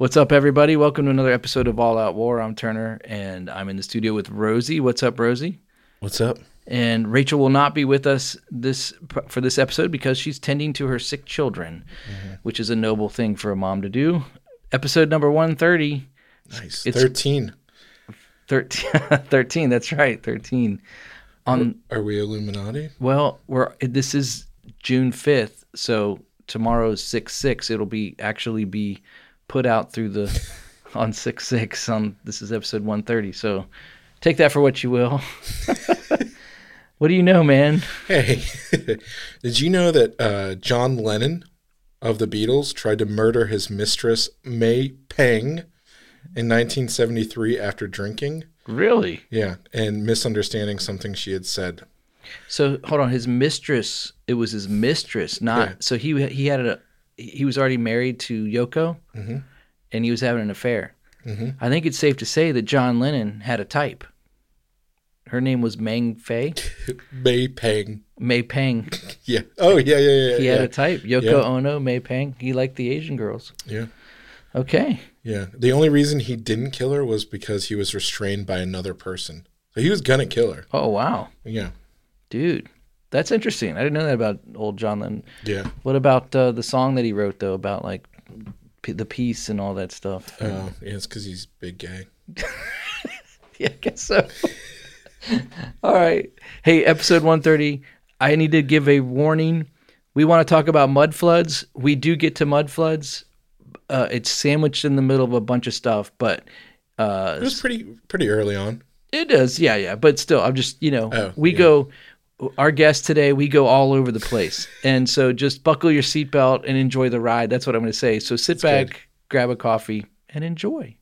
What's up, everybody? Welcome to another episode of All Out War. I'm Turner, and I'm in the studio with Rosie. What's up, Rosie? What's up? And Rachel will not be with us this for this episode because she's tending to her sick children, mm-hmm. which is a noble thing for a mom to do. Episode number 130. Nice. It's- 13. 13, 13 that's right, 13. On Are we Illuminati? well, we're this is June 5th, so tomorrow's 6-6. It'll be actually be put out through the on 6-6 on this is episode 130. So take that for what you will. what do you know, man? Hey, did you know that uh, John Lennon of the Beatles tried to murder his mistress, May Pang, in 1973 after drinking? Really? Yeah, and misunderstanding something she had said. So hold on, his mistress. It was his mistress, not. Yeah. So he he had a he was already married to Yoko, mm-hmm. and he was having an affair. Mm-hmm. I think it's safe to say that John Lennon had a type. Her name was Meng Fei, May Pang. May Peng. Yeah. Oh, yeah, yeah, yeah. He yeah. had a type. Yoko Yeah. Ono, May Peng. He liked the Asian girls. yeah. Okay. Yeah. The only reason he didn't kill her was because he was restrained by another person. So he was going to kill her. Oh wow, Yeah. dude, that's interesting. I didn't know that about old John Lennon. Yeah. What about uh, the song that he wrote though about like p- the peace and all that stuff? Oh, yeah, it's because he's big gay. Yeah, I guess so. All right. Hey, episode 130. I need to give a warning. We want to talk about mud floods. We do get to mud floods. Uh, it's sandwiched in the middle of a bunch of stuff, but uh, It was pretty pretty early on. it is. Yeah, yeah. But still, I'm just, you know, Oh, we yeah. go, our guest today, we go all over the place. and so just buckle your seatbelt and enjoy the ride. That's what I'm going to say. So sit back, good. grab a coffee, and enjoy.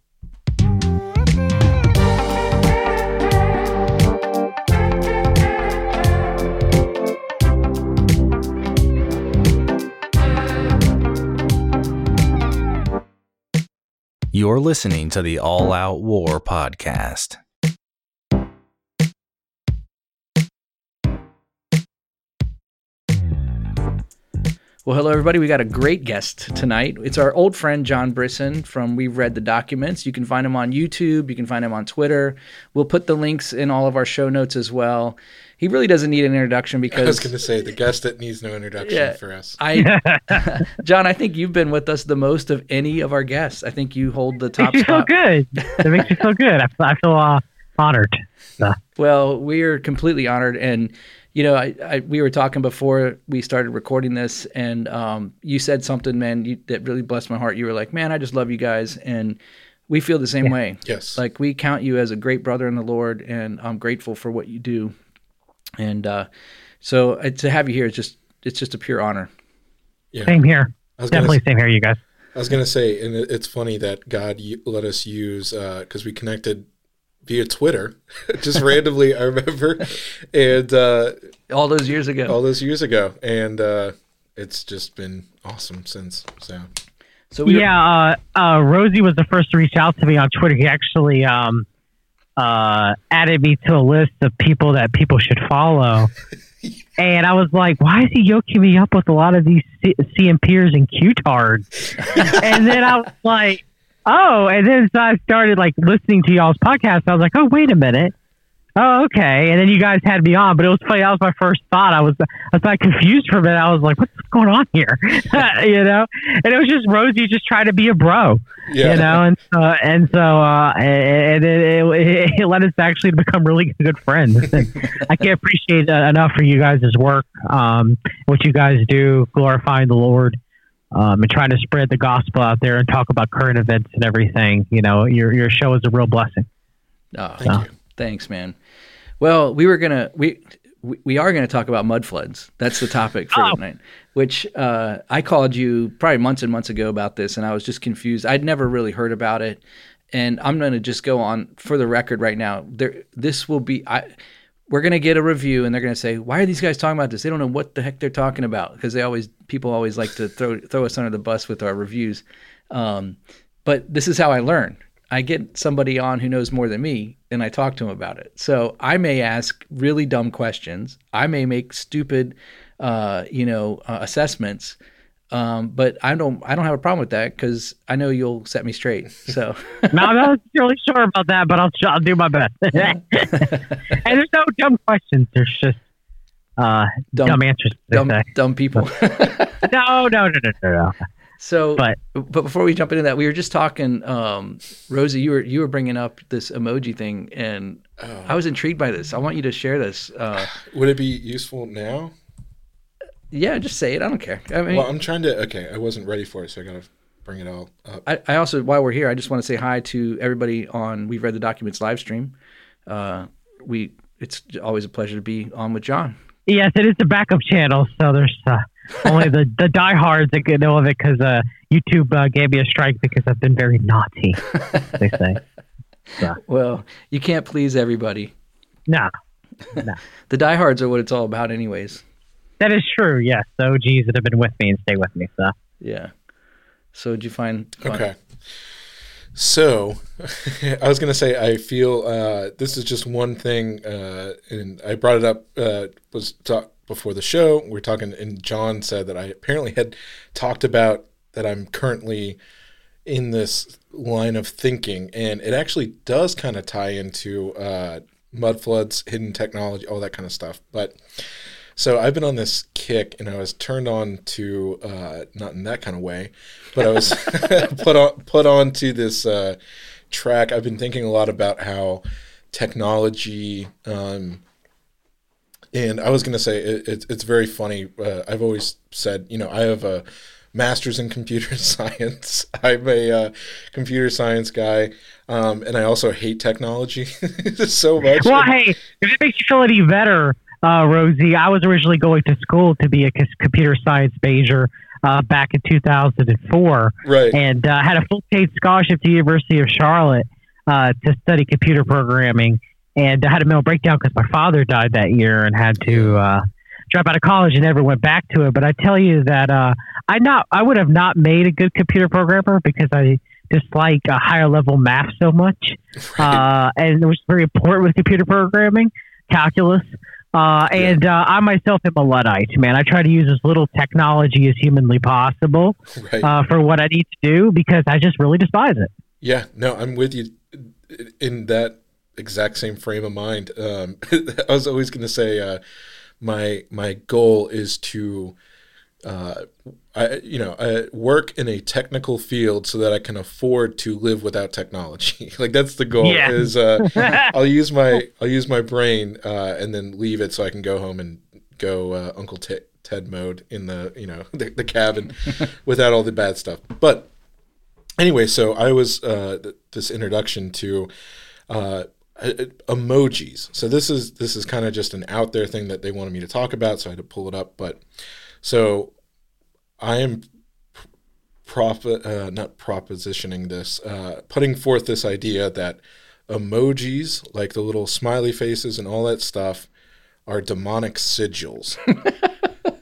You're listening to the All Out War podcast. Well, hello, everybody. We got a great guest tonight. It's our old friend, John Brisson from We've Read the Documents. You can find him on YouTube. You can find him on Twitter. We'll put the links in all of our show notes as well. He really doesn't need an introduction because I was going to say the guest that needs no introduction Yeah. for us. I, John, I think you've been with us the most of any of our guests. I think you hold the top makes you feel good. It makes you feel good. I feel, I feel uh, honored. So, Well, we are completely honored, and you know, I, I we were talking before we started recording this, and um, you said something, man, you, that really blessed my heart. You were like, "Man, I just love you guys," and we feel the same way. Yes. Like we count you as a great brother in the Lord, and I'm grateful for what you do. And uh, so uh, to have you here is just it's just a pure honor. yeah. same here. I was gonna Definitely same here, you guys. I was gonna say, and it- it's funny that God let us use because we connected via Twitter, just randomly. I remember, and uh, All those years ago. all those years ago, and uh, it's just been awesome since. So So we were- Yeah, uh, uh, Rosie was the first to reach out to me on Twitter. He actually um, uh, added me to a list of people that people should follow. And I was like, why is he yoking me up with a lot of these C- CMPers and Q-tards? and then I was like, oh, and then so I started like listening to y'all's podcast. I was like, oh, wait a minute. Oh, okay. And then you guys had me on, but it was funny. That was my first thought. I was, I was like confused for a minute. I was like, what's going on here? you know? And it was just Rosie just trying to be a bro, yeah, you know? And, uh, and so, uh, and it, it, it led us actually to become really good friends. I can't appreciate uh, enough for you guys' work, um, what you guys do, glorifying the Lord. Um, and trying to spread the gospel out there and talk about current events and everything. You know, your your show is a real blessing. Oh, Thank you. Thanks, man. Well, we were gonna we we, we are gonna talk about mud floods. That's the topic for Oh. tonight. Which uh, I called you probably months and months ago about this, and I was just confused. I'd never really heard about it, and I'm gonna just go on for the record right now. There, this will be I. We're gonna get a review, and they're gonna say, "Why are these guys talking about this? They don't know what the heck they're talking about." Because they always people always like to throw throw us under the bus with our reviews. Um, but this is how I learn. I get somebody on who knows more than me and I talk to them about it. So I may ask really dumb questions. I may make stupid, uh, you know, uh, assessments. Um, but I don't I don't have a problem with that because I know you'll set me straight. So no, I'm not really sure about that, but I'll I'll do my best. and there's no dumb questions. There's just uh, dumb, Dumb- answers. dumb dumb people. No, no, no, no, no, no. so But- but before we jump into that, we were just talking. Um, Rosie, you were you were bringing up this emoji thing, and Oh. I was intrigued by this. I want you to share this. Uh, Would it be useful now? Yeah, just say it. I don't care. I mean, Well, I'm trying to. Okay, I wasn't ready for it, so I gotta bring it all up. I, I also, while we're here, I just want to say hi to everybody on We've Read the Documents live stream. Uh, we, it's always a pleasure to be on with John. Yes, it is the backup channel, so there's uh, only the the diehards that can know of it because uh, YouTube uh, gave me a strike because I've been very naughty. They say Well, you can't please everybody. no, The diehards are what it's all about, anyways. That is true. Yes, the OGs that have been with me and stay with me. So Yeah. So, did you find? fun? Okay. So, I was gonna say I feel uh, this is just one thing, uh, and I brought it up uh, was talk before the show. We are talking, and John said that I apparently had talked about that I'm currently in this line of thinking, and it actually does kind of tie into uh, mud floods, hidden technology, all that kind of stuff. But so I've been on this kick, and I was turned on to uh, not in that kind of way, but I was put on put on to this uh, track. I've been thinking a lot about how technology. Um, and I was going to say it, it's it's very funny. Uh, I've always said, you know, I have a master's in computer science. I'm a uh, computer science guy, um, and I also hate technology so much. Well, hey, if it makes you feel any better, uh, Rosie, I was originally going to school to be a computer science major uh, back in 2004 right. and uh, had a full paid scholarship to the University of Charlotte uh, to study computer programming. And I had a mental breakdown because my father died that year and had to uh, drop out of college and never went back to it. But I tell you that uh, I not I would have not made a good computer programmer because I dislike a higher level math so much uh, and it was very important with computer programming, calculus. Uh, and uh, I myself am a luddite, man. I try to use as little technology as humanly possible right. uh, for what I need to do because I just really despise it. Yeah, no, I'm with you in that exact same frame of mind. Um, I was always going to say uh, my my goal is to, uh, I you know, I work in a technical field so that I can afford to live without technology. like that's the goal. Yeah. Is uh, I'll use my I'll use my brain uh, and then leave it so I can go home and go uh, Uncle Ted Ted mode in the you know the, the cabin without all the bad stuff. But anyway, so I was uh, th- this introduction to uh, uh, emojis. So this is this is kind of just an out there thing that they wanted me to talk about, so I had to pull it up. But so I am prop uh, not propositioning this, uh, putting forth this idea that emojis, like the little smiley faces and all that stuff, are demonic sigils.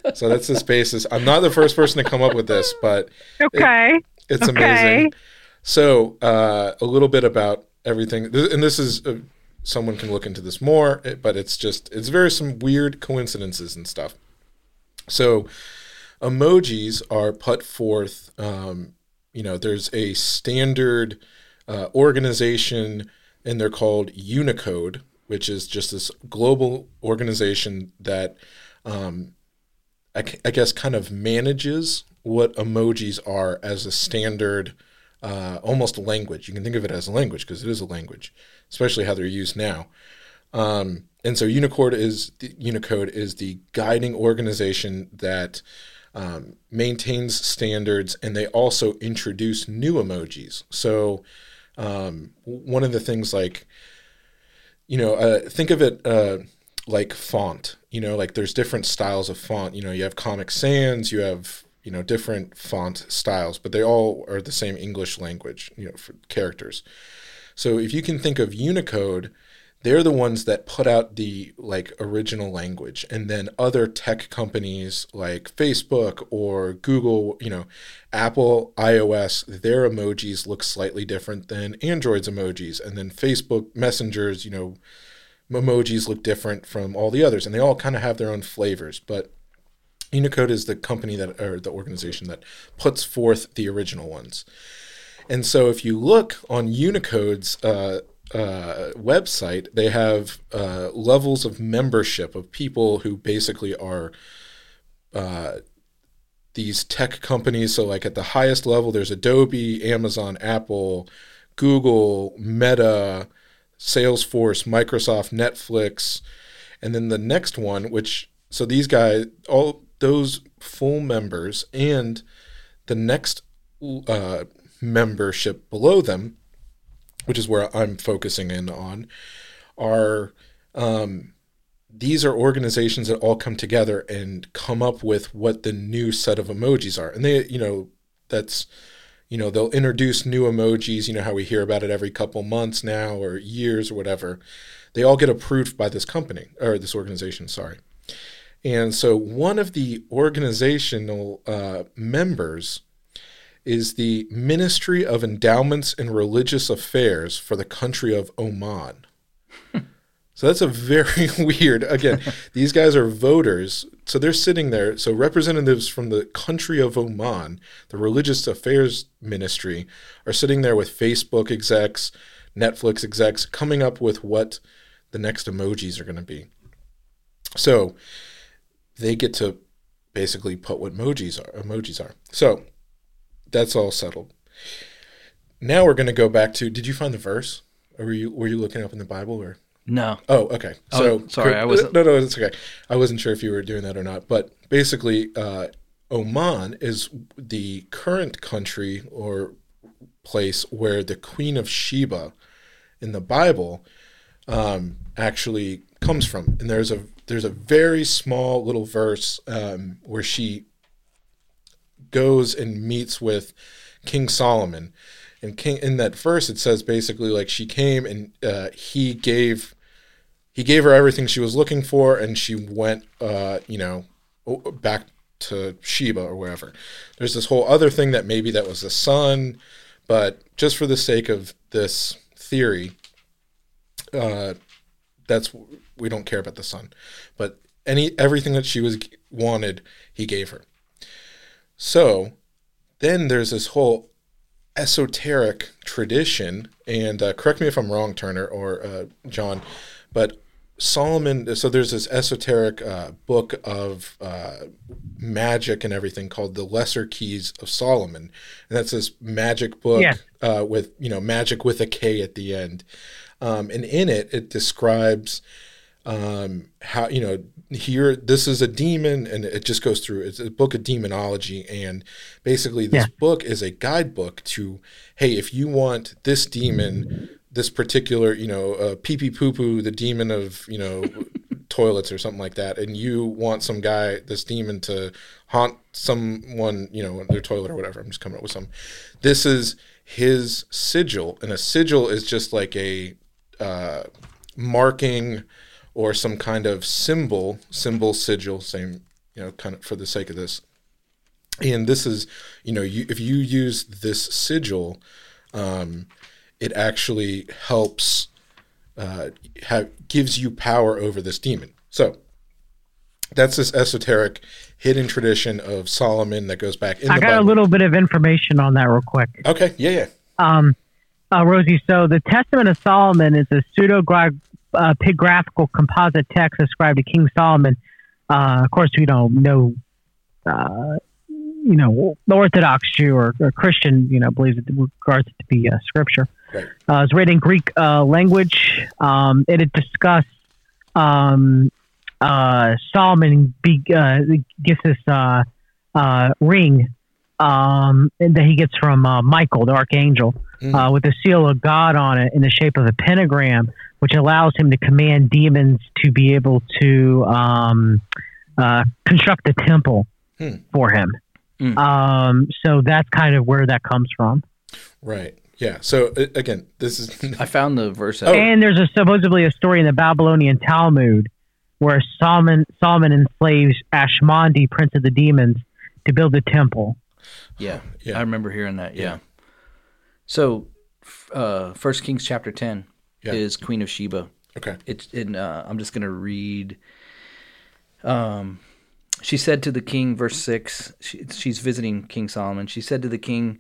so that's this basis. I'm not the first person to come up with this, but Okay. it's Okay. amazing. So, uh, a little bit about everything, and this is uh, someone can look into this more, but it's just it's very some weird coincidences and stuff. So, emojis are put forth. Um, you know, there's a standard uh, organization, and they're called Unicode, which is just this global organization that um, I, guess kind of manages what emojis are as a standard uh, almost a language you can think of it as a language because it is a language especially how they're used now um, and so unicode is the, unicode is the guiding organization that um, maintains standards and they also introduce new emojis so um, one of the things like you know, uh, think of it uh, like font. You know, like there's different styles of font. You know, you have Comic Sans, you have you know different font styles, but they all are the same English language. You know, for characters. So if you can think of Unicode, they're the ones that put out the like original language, and then other tech companies like Facebook or Google, you know, Apple iOS, their emojis look slightly different than Android's emojis, and then Facebook messengers, you know, emojis look different from all the others, and they all kind of have their own flavors. But Unicode is the company that or the organization that puts forth the original ones. And so if you look on Unicode's uh, uh, website, they have uh, levels of membership of people who basically are uh, these tech companies. So, like at the highest level, there's Adobe, Amazon, Apple, Google, Meta, Salesforce, Microsoft, Netflix. And then the next one, which, so these guys, all those full members and the next uh, membership below them, which is where I'm focusing in on, are um, these are organizations that all come together and come up with what the new set of emojis are. And they, you know, that's, you know, they'll introduce new emojis, you know, how we hear about it every couple months now or years or whatever. They all get approved by this company or this organization, sorry. And so one of the organizational uh, members is the Ministry of Endowments and Religious Affairs for the country of Oman. so that's a very weird. Again, these guys are voters, so they're sitting there. So representatives from the country of Oman, the Religious Affairs Ministry, are sitting there with Facebook execs, Netflix execs, coming up with what the next emojis are going to be. So they get to basically put what emojis are. Emojis are. So that's all settled. Now we're going to go back to. Did you find the verse? Or were you were you looking up in the Bible or? No. Oh, okay. So Oh, sorry, I wasn't- No, no, it's okay. I wasn't sure if you were doing that or not. But basically, uh, Oman is the current country or place where the Queen of Sheba in the Bible um, actually comes from. And there's a there's a very small little verse um, where she goes and meets with King Solomon. And King in that verse it says basically like she came and uh, he gave he gave her everything she was looking for and she went uh, you know back to Sheba or wherever. There's this whole other thing that maybe that was the son, but just for the sake of this theory, uh, that's we don't care about the son, but any everything that she was wanted, he gave her. So then there's this whole esoteric tradition, and uh, correct me if I'm wrong, Turner or uh, John, but Solomon. So there's this esoteric uh, book of uh, magic and everything called the Lesser Keys of Solomon, and that's this magic book Yeah. uh, with you know magic with a K at the end, um, and in it it describes um, how you know here this is a demon and it just goes through it's a book of demonology and basically this Yeah. book is a guidebook to hey if you want this demon this particular you know uh, pee pee poo poo the demon of you know toilets or something like that and you want some guy this demon to haunt someone you know their toilet or whatever i'm just coming up with some this is his sigil and a sigil is just like a uh, marking or some kind of symbol, symbol, sigil, same, you know, kind of for the sake of this. And this is, you know, you, if you use this sigil, um, it actually helps, uh, have, gives you power over this demon. So that's this esoteric hidden tradition of Solomon that goes back in I got a little bit of information on that real quick. okay, yeah, yeah. Um, uh, Rosie, so the Testament of Solomon is a pseudepigraphical uh, pigraphical composite text ascribed to King Solomon. Uh, of course, we don't know, uh, you know, the Orthodox Jew or, or Christian, you know, believes it regards it to be uh, scripture. Right. Uh, it's written in Greek uh, language. Um, it had discussed um, uh, Solomon be, uh, gets this uh, uh, ring um, that he gets from uh, Michael, the archangel, uh, with the seal of God on it in the shape of a pentagram, which allows him to command demons to be able to um, uh, construct a temple Hmm. for him. Hmm. Um, so that's kind of where that comes from. Right. Yeah. So uh, again, this is I found the verse. Oh. And there's a, supposedly a story in the Babylonian Talmud where Solomon Solomon enslaves Ashmedai, prince of the demons, to build a temple. Yeah, Yeah. I remember hearing that. Yeah. Yeah. So, uh, First Kings chapter ten Yeah. is Queen of Sheba. okay. It's in. Uh, I'm just gonna read. Um, she said to the king, verse 6, she, she's visiting King Solomon. She said to the king,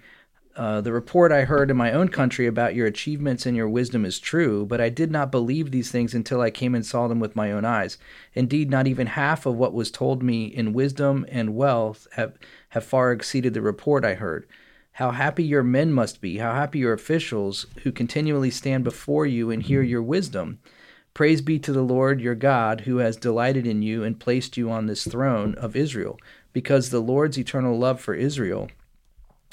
uh, The report I heard in my own country about your achievements and your wisdom is true, but I did not believe these things until I came and saw them with my own eyes. Indeed, not even half of what was told me in wisdom and wealth have, have far exceeded the report I heard. How happy your men must be, how happy your officials who continually stand before you and hear your wisdom. Praise be to the Lord your God, who has delighted in you and placed you on this throne of Israel. Because the Lord's eternal love for Israel,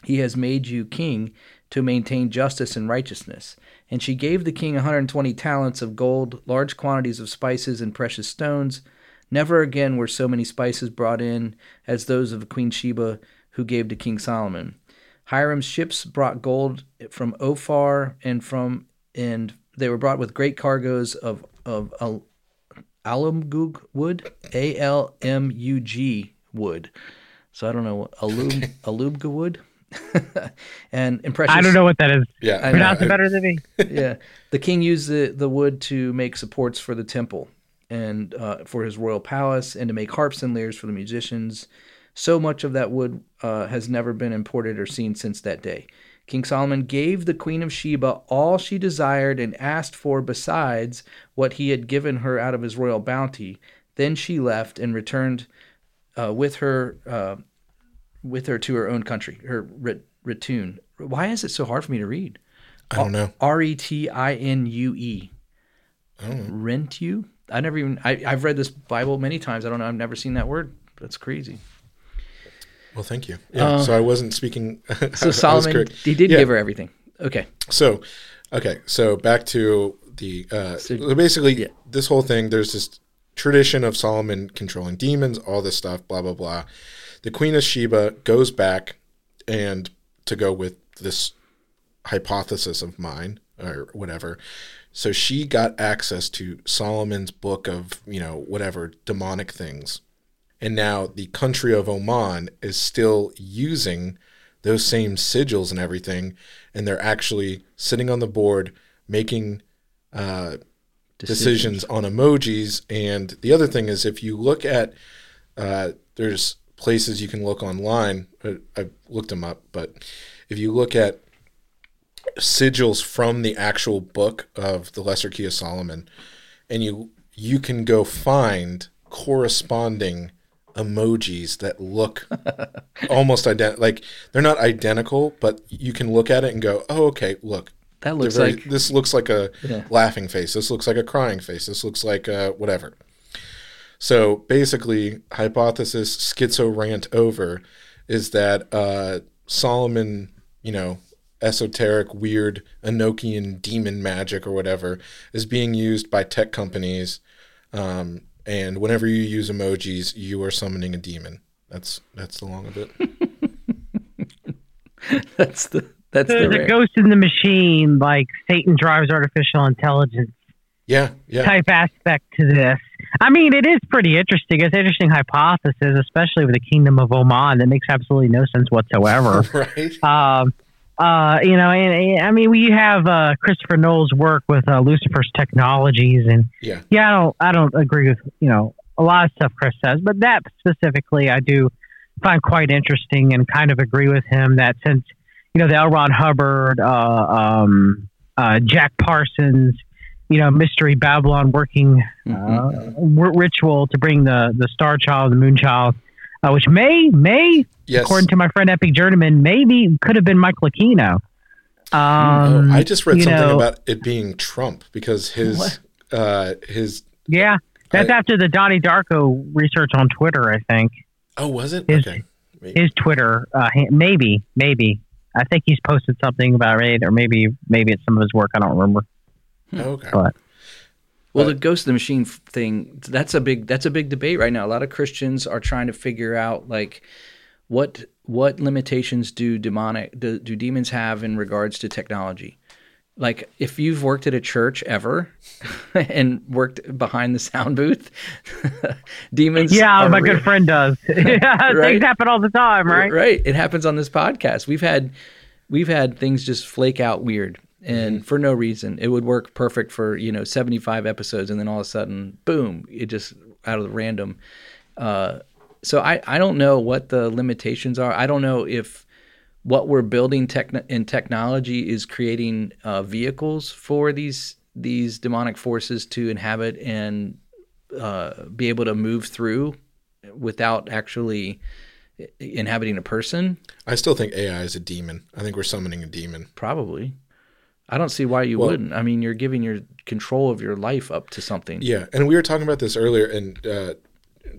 he has made you king to maintain justice and righteousness. And she gave the king 120 talents of gold, large quantities of spices and precious stones. Never again were so many spices brought in as those of Queen Sheba, who gave to King Solomon. Hiram's ships brought gold from Ophir and from and they were brought with great cargoes of of al- alumgug wood, A L M U G wood. So I don't know alum alumga wood, and impressive. I don't know what that is. Yeah, Pronounce it better than me. yeah, the king used the the wood to make supports for the temple and uh, for his royal palace, and to make harps and lyres for the musicians. So much of that wood uh, has never been imported or seen since that day. King Solomon gave the queen of Sheba all she desired and asked for besides what he had given her out of his royal bounty. Then she left and returned uh, with her uh, with her to her own country, her Ritun. Why is it so hard for me to read? I don't know. R E T I N U E. Rent you? I never even. I, I've read this Bible many times. I don't know. I've never seen that word. That's crazy. Well, thank you. Yeah, so I wasn't speaking. So Solomon, he did Yeah. give her everything. Okay. So, okay, so back to the uh, So- basically yeah. this whole thing. There's this tradition of Solomon controlling demons, all this stuff, blah blah blah. The Queen of Sheba goes back and to go with this hypothesis of mine or whatever. So she got access to Solomon's book of you know whatever demonic things, and now the country of Oman is still using those same sigils and everything, and they're actually sitting on the board making uh, decisions on emojis. And the other thing is, if you look at, uh, there's places you can look online. uh, I've looked them up, but if you look at sigils from the actual book of the Lesser Key of Solomon, and you you can go find corresponding emojis that look almost identical. Like they're not identical, but you can look at it and go, "Oh, okay, look, That looks very- like this looks like a Yeah. laughing face. This looks like a crying face. This looks like uh, whatever." So basically, hypothesis schizo rant over is that uh, Solomon, you know, esoteric, weird Enochian demon magic or whatever is being used by tech companies. Um, and whenever you use emojis, you are summoning a demon. That's that's the long of it. that's the that's the There's a ghost in the machine, like Satan drives artificial intelligence Yeah, yeah, type aspect to this. I mean, it is pretty interesting. It's an interesting hypothesis, especially with the Kingdom of Oman. That makes absolutely no sense whatsoever. right. um, uh, you know, and, and, I mean, we have uh, Christopher Knowles' work with uh, Lucifer's Technologies, and Yeah, yeah, I don't, I don't agree with you know a lot of stuff Chris says, but that specifically, I do find quite interesting and kind of agree with him that since you know the L. Ron Hubbard, uh, um, uh, Jack Parsons, you know, Mystery Babylon working Mhm. uh, r- ritual to bring the the Star Child, the Moon Child, uh, which may may yes. according to my friend Epic Journeyman, maybe could have been Michael Aquino. Oh, Um, I just read something know, about it being Trump because his uh his Yeah, that's I- after the Donnie Darko research on Twitter. I think oh was it His- okay his Twitter, uh, maybe, maybe. I think he's posted something about it, or maybe, maybe it's some of his work. I don't remember. okay But Well, But- the ghost of the machine thing, that's a big that's a big debate right now. A lot of Christians are trying to figure out like what what limitations do demonic do, do demons have in regards to technology? Like if you've worked at a church ever and worked behind the sound booth, demons yeah, my real. good friend does. Right. Things happen all the time, right? Right. It happens on this podcast. We've had we've had things just flake out weird and Mm-hmm. for no reason. It would work perfect for, you know, 75 episodes and then all of a sudden, boom, it just out of the random uh so I, I don't know what the limitations are. I don't know if what we're building techn- in technology is creating uh, vehicles for these these demonic forces to inhabit and uh, be able to move through without actually inhabiting a person. I still think AI is a demon. I think we're summoning a demon. Probably. I don't see why you Well- wouldn't. I mean, you're giving your control of your life up to something. Yeah, and we were talking about this earlier, and uh,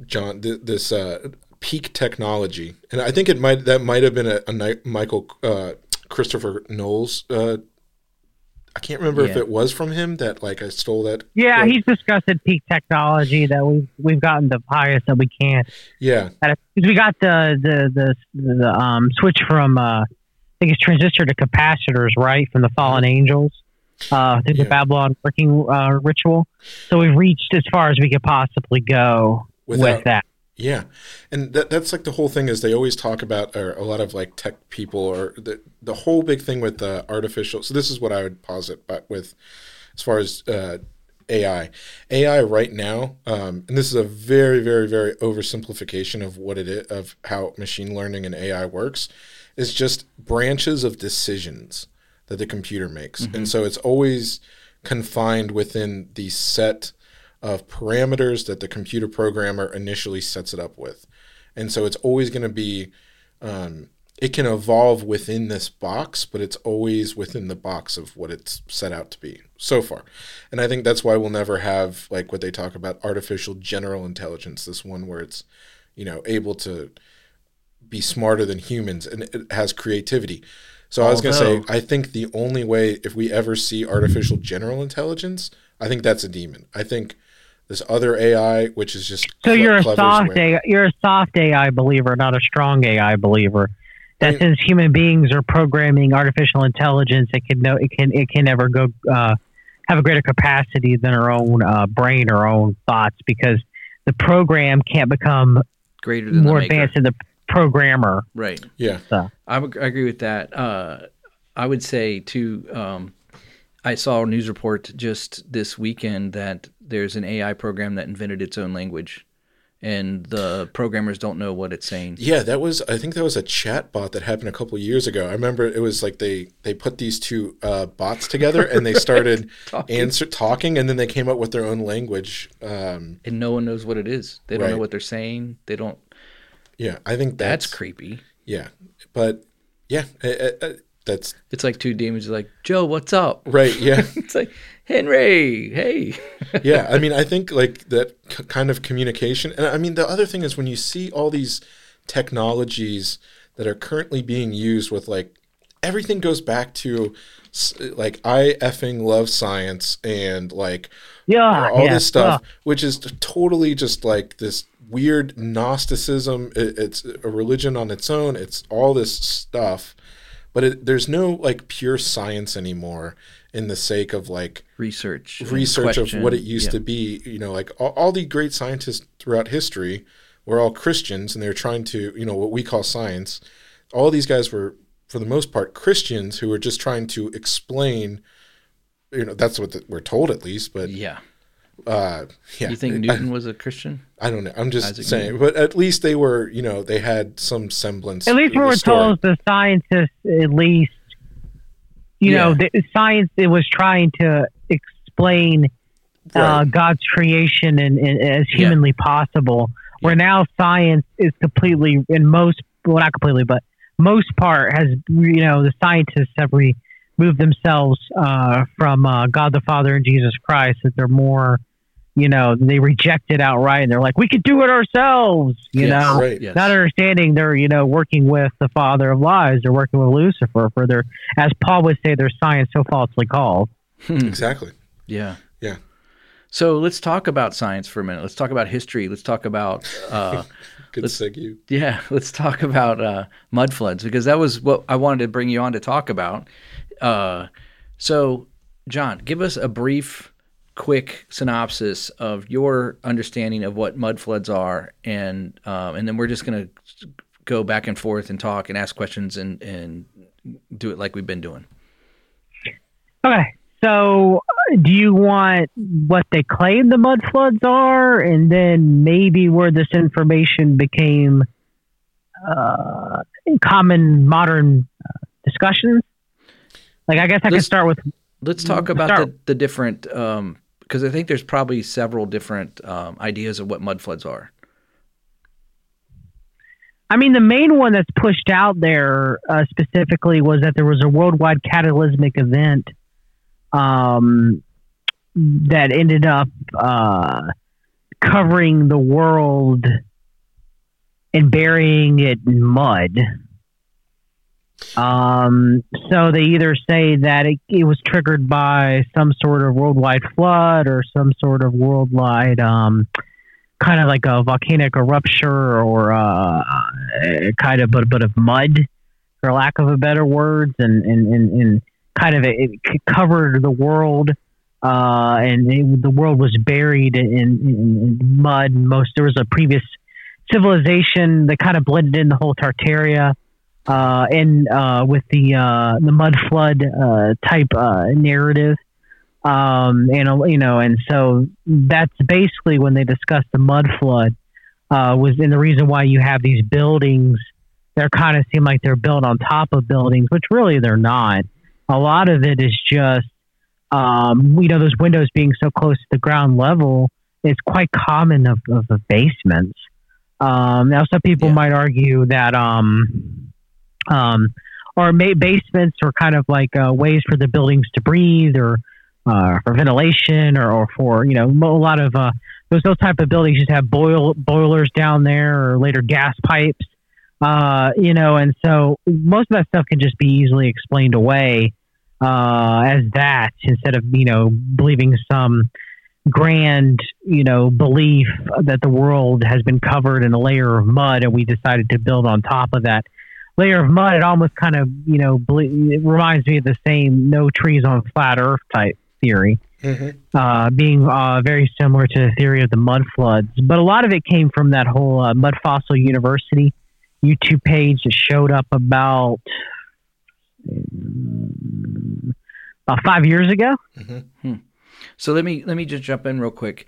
John, th- this uh, peak technology, and I think it might that might have been a, a Ni- Michael uh, Christopher Knowles. Uh, I can't remember if it was from him that like I stole that. Yeah, quote. he's discussed peak technology that we've we've gotten the highest that we can. yeah, Because we got the the the, the um, switch from uh, I think it's transistor to capacitors, right, from the fallen angels uh, through Yeah. the Babylon working uh, ritual. So we've reached as far as we could possibly go Without- with that. Yeah, and that, that's like the whole thing is they always talk about or a lot of like tech people or the the whole big thing with uh, artificial. So this is what I would posit, but with as far as uh, AI, AI right now, um, and this is a very very very oversimplification of what it is of how machine learning and AI works, is just branches of decisions that the computer makes, and so it's always confined within the set of parameters that the computer programmer initially sets it up with. And so it's always going to be, um, it can evolve within this box, but it's always within the box of what it's set out to be so far. And I think that's why we'll never have like what they talk about artificial general intelligence, this one where it's, you know, able to be smarter than humans and it has creativity. So I was going to say, I think the only way if we ever see artificial general intelligence, I think that's a demon. I think this other AI, which is just So cle- you're a soft way- AI, you're a soft AI believer, not a strong AI believer. That I mean- since human beings are programming artificial intelligence, it can know it can it can never go uh, have a greater capacity than our own uh, brain or own thoughts because the program can't become Greater than more the advanced than the programmer. Right. Yeah, So I, would- I agree with that. Uh, I would say too. Um, I saw a news report just this weekend that there's an AI program that invented its own language, and the programmers don't know what it's saying. yeah. That was I think that was a chat bot that happened a couple years ago. I remember it was like they they put these two uh, bots together and they started Talking. answer talking, and then they came up with their own language. Um, and no one knows what it is. They don't know what they're saying. They don't. Yeah, I think That's, that's, creepy. yeah, but yeah, uh, uh, uh, that's It's like two demons like Joe, what's up? right. Yeah. It's like Henry, hey. yeah, I mean, I think like that k- kind of communication, and I mean, the other thing is when you see all these technologies that are currently being used with like everything goes back to like I effing love science and like yeah, all yeah, this stuff, yeah. which is totally just like this weird Gnosticism. It, it's a religion on its own. It's all this stuff, but it, there's no like pure science anymore in the sake of like Research. and research of what it used Yeah. to be. You know, like all, all the great scientists throughout history were all Christians, and they were trying to, you know, what we call science. All these guys were, for the most part, Christians who are just trying to explain. You know, that's what the, we're told at least. But Yeah. uh, yeah, You think I- Newton was a Christian? I, don't know. I'm just Isaac saying, but at least they were. You know, they had some semblance. At least we the were story. told the scientists, at least, you know, the science it was trying to explain uh, God's creation and, and as Yeah. humanly possible. Where now science is completely, in most, well, not completely, but most part has, you know, the scientists have removed themselves uh, from uh, God the Father and Jesus Christ. That they're more, you know, they reject it outright. And they're like, we could do it ourselves, you Yes. know right. Yes. not understanding they're you know working with the father of lies they're working with lucifer for their as paul would say their science so falsely called Exactly. Yeah. Yeah. So let's talk about science for a minute. Let's talk about history. Let's talk about uh, Good Let's- segue. yeah. Let's talk about uh, mud floods because that was what I wanted to bring you on to talk about. Uh, so, John, give us a brief, quick synopsis of your understanding of what mud floods are, and um, and then we're just gonna go back and forth and talk and ask questions and and do it like we've been doing. okay so do you want what they claim the mud floods are, and then maybe where this information became uh, common modern uh, discussions? Like, I guess I could Let's- start with Let's talk about start- the, the different, because I think there's probably several different um, ideas of what mud floods are. I mean, the main one that's pushed out there uh, specifically was that there was a worldwide cataclysmic event um, that ended up uh, covering the world and burying it in mud. Um, so they either say that it, it was triggered by some sort of worldwide flood or some sort of worldwide um, kind of like a volcanic eruption or uh, kind of but, but of mud, for lack of a better words, and and, and, and kind of it, covered the world, uh, and it, the world was buried in, in, in mud. Most there was a previous civilization that kind of blended in the whole Tartaria. Uh, and uh, with the uh, the mud flood uh, type uh, narrative, um, and you know, and so that's basically when they discussed the mud flood was and the reason why you have these buildings that kind of seem like they're built on top of buildings, which really they're not. A lot of it is just um, you know those windows being so close to the ground level is quite common of, of, of basements. Um, now, some people Yeah. might argue that um, um, or may, basements are kind of like uh, ways for the buildings to breathe or uh, for ventilation or, or for you know a lot of uh, those those type of buildings just have boil boilers down there or later gas pipes uh, you know and so most of that stuff can just be easily explained away uh, as that instead of you know believing some grand you know belief that the world has been covered in a layer of mud and we decided to build on top of that layer of mud it almost kind of you know ble- it reminds me of the same no trees on flat earth type theory Mhm. uh, being uh, very similar to the theory of the mud floods. But a lot of it came from that whole uh, Mud Fossil University YouTube page that showed up about um, about five years ago. So let me let me just jump in real quick.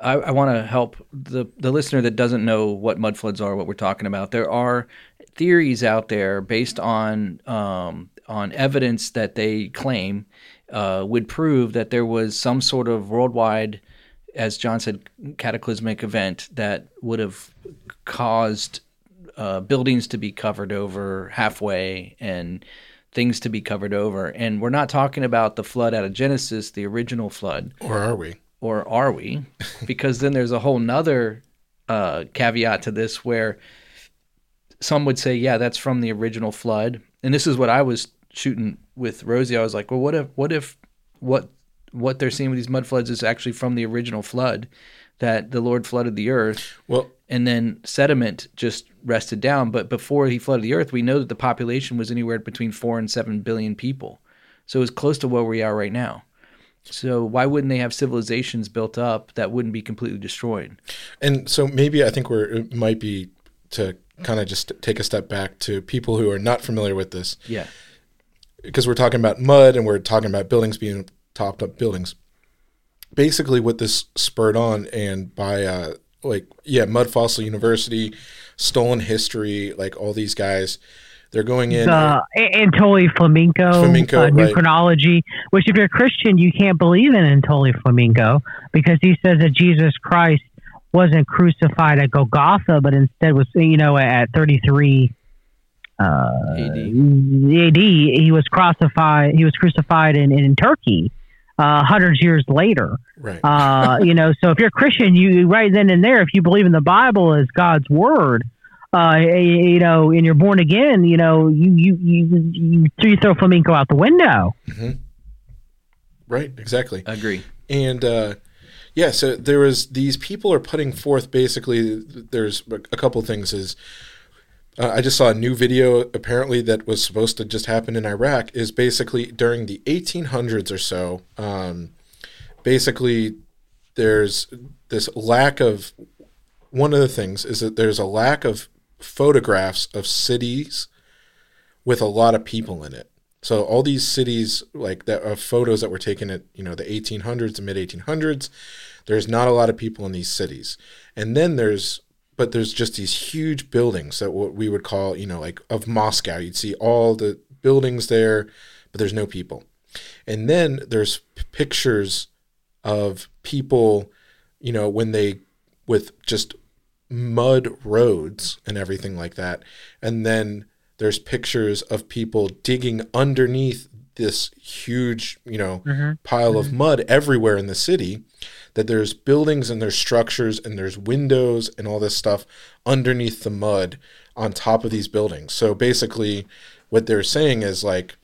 I, I want to help the the listener that doesn't know what mud floods are, what we're talking about. There are theories out there based on um, on evidence that they claim uh, would prove that there was some sort of worldwide, as John said, cataclysmic event that would have caused uh, buildings to be covered over halfway and things to be covered over. And we're not talking about the flood out of Genesis, the original flood Or are we? or are we? Because then there's a whole nother uh, caveat to this where some would say, yeah, that's from the original flood. And this is what I was shooting with Rosie. I was like, well, what if, what if, what, what they're seeing with these mud floods is actually from the original flood that the Lord flooded the earth Well, and then sediment just rested down. But before he flooded the earth, we know that the population was anywhere between four and seven billion people. So it was close to where we are right now. So why wouldn't they have civilizations built up that wouldn't be completely destroyed? and so maybe I think we're it might be to kind of just take a step back to people who are not familiar with this Yeah. because we're talking about mud and we're talking about buildings being topped up buildings. Basically, what this spurred on, and by uh, like yeah, Mud Fossil University, Stolen History, like all these guys, they're going in. The A- Antoli Flamenco, Flamenco, uh, new right. chronology. Which, if you're a Christian, you can't believe in Antoli Flamenco because he says that Jesus Christ wasn't crucified at Golgotha, but instead was you know at 33 uh, AD. AD. He was crucified. He was crucified in in Turkey. Uh, hundreds years later, right. uh, you know. So if you're a Christian, you right then and there, if you believe in the Bible as God's word, uh, you know, and you're born again, you know, you you you you, you throw flamenco out the window. right. Exactly. I agree. and uh, yeah, so there was these people are putting forth basically. There's a couple things. Is uh, I just saw a new video apparently that was supposed to just happen in Iraq. Is basically during the 1800s or so. Um, basically, there's this lack of one of the things is that there's a lack of photographs of cities with a lot of people in it. So all these cities, like that, are photos that were taken at you know the 1800s and mid 1800s. There's not a lot of people in these cities, and then there's but there's just these huge buildings that what we would call you know like of Moscow. You'd see all the buildings there, but there's no people. And then there's p- pictures of people, you know, when they with just mud roads and everything like that. And then there's pictures of people digging underneath this huge, you know, mm-hmm. pile of mm-hmm. mud everywhere in the city. That there's buildings and there's structures and there's windows and all this stuff underneath the mud on top of these buildings. So basically, what they're saying is like,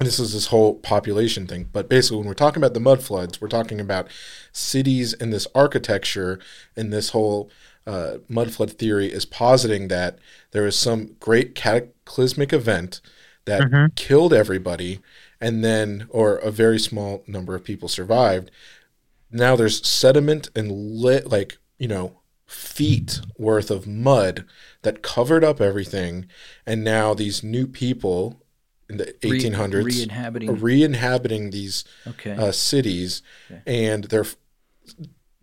this is this whole population thing. But basically, when we're talking about the mud floods, we're talking about cities and this architecture and this whole uh, mud flood theory is positing that there was some great cataclysmic event that killed everybody, and then, or a very small number of people survived. Now there's sediment and lit, like, you know, feet worth of mud that covered up everything. And now these new people in the 1800s re-inhabiting. are re-inhabiting these Okay. uh, cities, and they're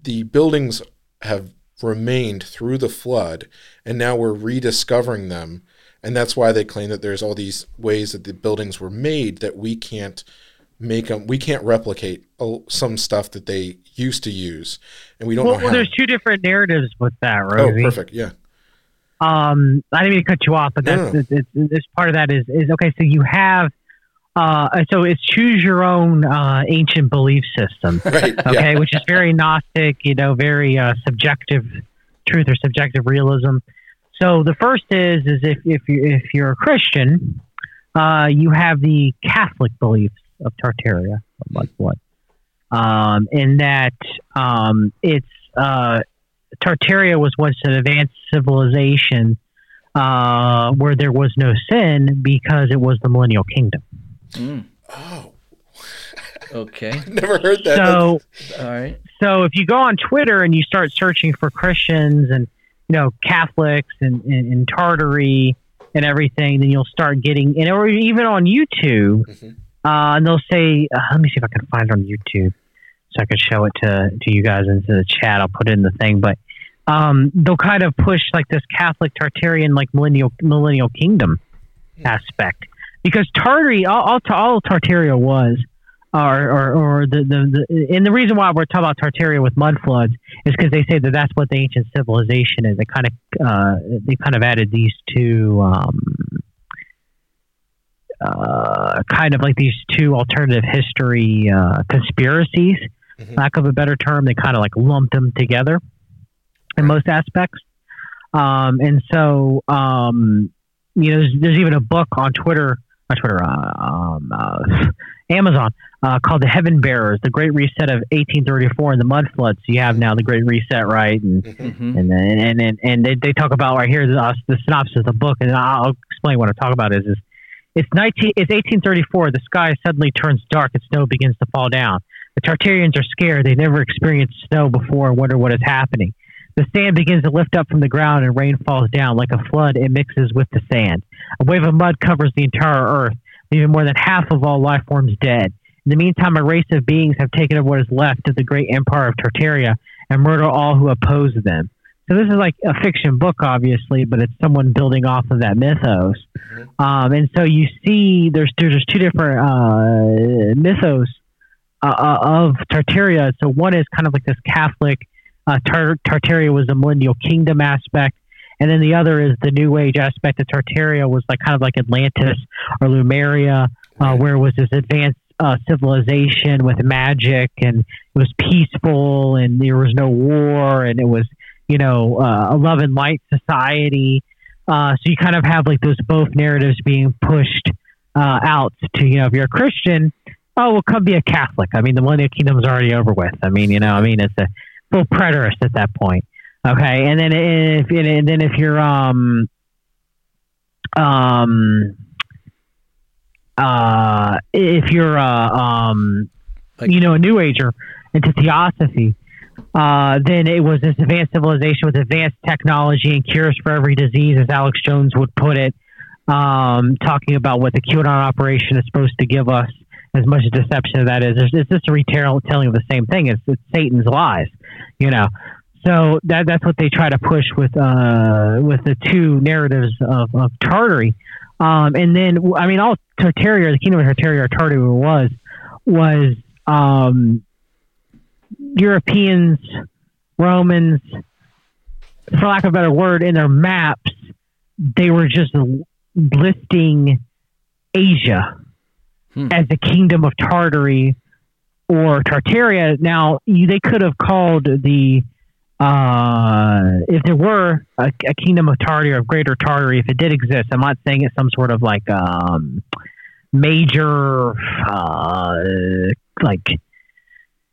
the buildings have remained through the flood, and now we're rediscovering them, and that's why they claim that there's all these ways that the buildings were made that we can't make them, we can't replicate some stuff that they used to use, and we don't Well, know well, how. there's two different narratives with that, right? Oh, perfect, yeah, um, I didn't mean to cut you off, but that's no. it's, it's, it's part of that is is okay. So you have, uh, so it's choose your own uh, ancient belief system, right, okay, yeah, which is very gnostic, you know, very uh, subjective truth or subjective realism. So the first is is if if you if you're a Christian, uh, you have the Catholic beliefs of Tartaria, of mudflood, um, in that um, it's uh, Tartaria was once an advanced civilization uh, where there was no sin because it was the millennial kingdom. Mm, Oh, okay. never heard that. So, All right. so if you go on Twitter and you start searching for Christians and you know Catholics and, and, and Tartary and everything, then you'll start getting and or even on YouTube, Mhm. Uh, and they'll say, uh, "Let me see if I can find it on YouTube, so I can show it to to you guys into the chat. I'll put it in the thing, but." Um, they'll kind of push like this Catholic Tartarian like millennial millennial kingdom aspect because Tartary all, all, all Tartaria was or, or, or the, the, the and the reason why we're talking about Tartaria with mud floods is because they say that that's what the ancient civilization is. They kind of uh, they kind of added these two um, uh, kind of like these two alternative history uh, conspiracies, Mhm. lack of a better term. They kind of like lumped them together in most aspects. Um, and so, um, you know, there's, there's even a book on Twitter, on Twitter, uh, um, uh, Amazon, uh, called The Heaven Bearers, The Great Reset of 1834 and the Mud Floods. So you have now the Great Reset, right? And hmm and then and and, and they, they talk about right here the, uh, the synopsis of the book, and I'll explain what I'm talking about. Is is it's 19 it's 1834. The sky suddenly turns dark and snow begins to fall down. The Tartarians are scared. They never experienced snow before and wonder what is happening. The sand begins to lift up from the ground and rain falls down like a flood. It mixes with the sand. A wave of mud covers the entire earth, leaving more than half of all life forms dead. In the meantime, a race of beings have taken over what is left of the great empire of Tartaria and murder all who oppose them. So this is like a fiction book, obviously, but it's someone building off of that mythos. Um, and so you see, there's there's two different uh, mythos uh, uh, of Tartaria. So one is kind of like this Catholic uh, Tar- Tartaria was a millennial kingdom aspect, and then the other is the New Age aspect of Tartaria was like kind of like Atlantis or Lemuria, uh, where it was this advanced uh, civilization with magic and it was peaceful and there was no war and it was you know uh, a love and light society. Uh, so you kind of have like those both narratives being pushed uh, out to you know if you're a Christian, oh well, come be a Catholic. I mean the millennial kingdom is already over with. I mean you know I mean it's a full preterist at that point. Okay, and then if and then if you're um um uh if you're uh um Like- you know a new ager into theosophy uh, then it was this advanced civilization with advanced technology and cures for every disease, as Alex Jones would put it. um, talking about what the QAnon operation is supposed to give us. As much deception as that is, it's, it's just a retelling of the same thing. It's, it's Satan's lies, you know. So that that's what they try to push with uh, with the two narratives of, of Tartary. Um, and then, I mean, all Tartaria, the kingdom of Tartaria, or Tartary was, was um, Europeans, Romans, for lack of a better word, in their maps, they were just listing Asia hmm. as the kingdom of Tartary or Tartaria. Now, you, they could have called the uh, if there were a, a, kingdom of Tartary or greater Tartary, if it did exist, I'm not saying it's some sort of like um, major uh, like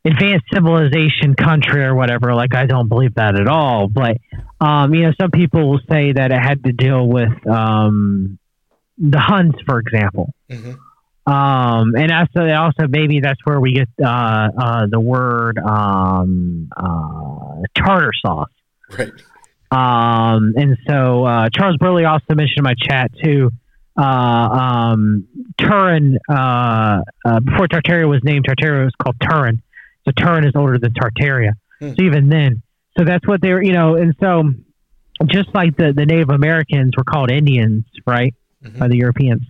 advanced civilization country or whatever. Like I don't believe that at all. But um, you know, some people will say that it had to deal with um, the Huns, for example. Mm-hmm. Um, and also, also maybe that's where we get uh, uh, the word um, uh, tartar sauce. Right. Um, and so uh, Charles Burley also mentioned in my chat too. Uh, um, Turan, uh, before Tartaria was named, Tartaria was called Turan. So Turan is older than Tartaria. Hmm. So even then, so that's what they were, you know, and so just like the, the Native Americans were called Indians, right, mm-hmm. by the Europeans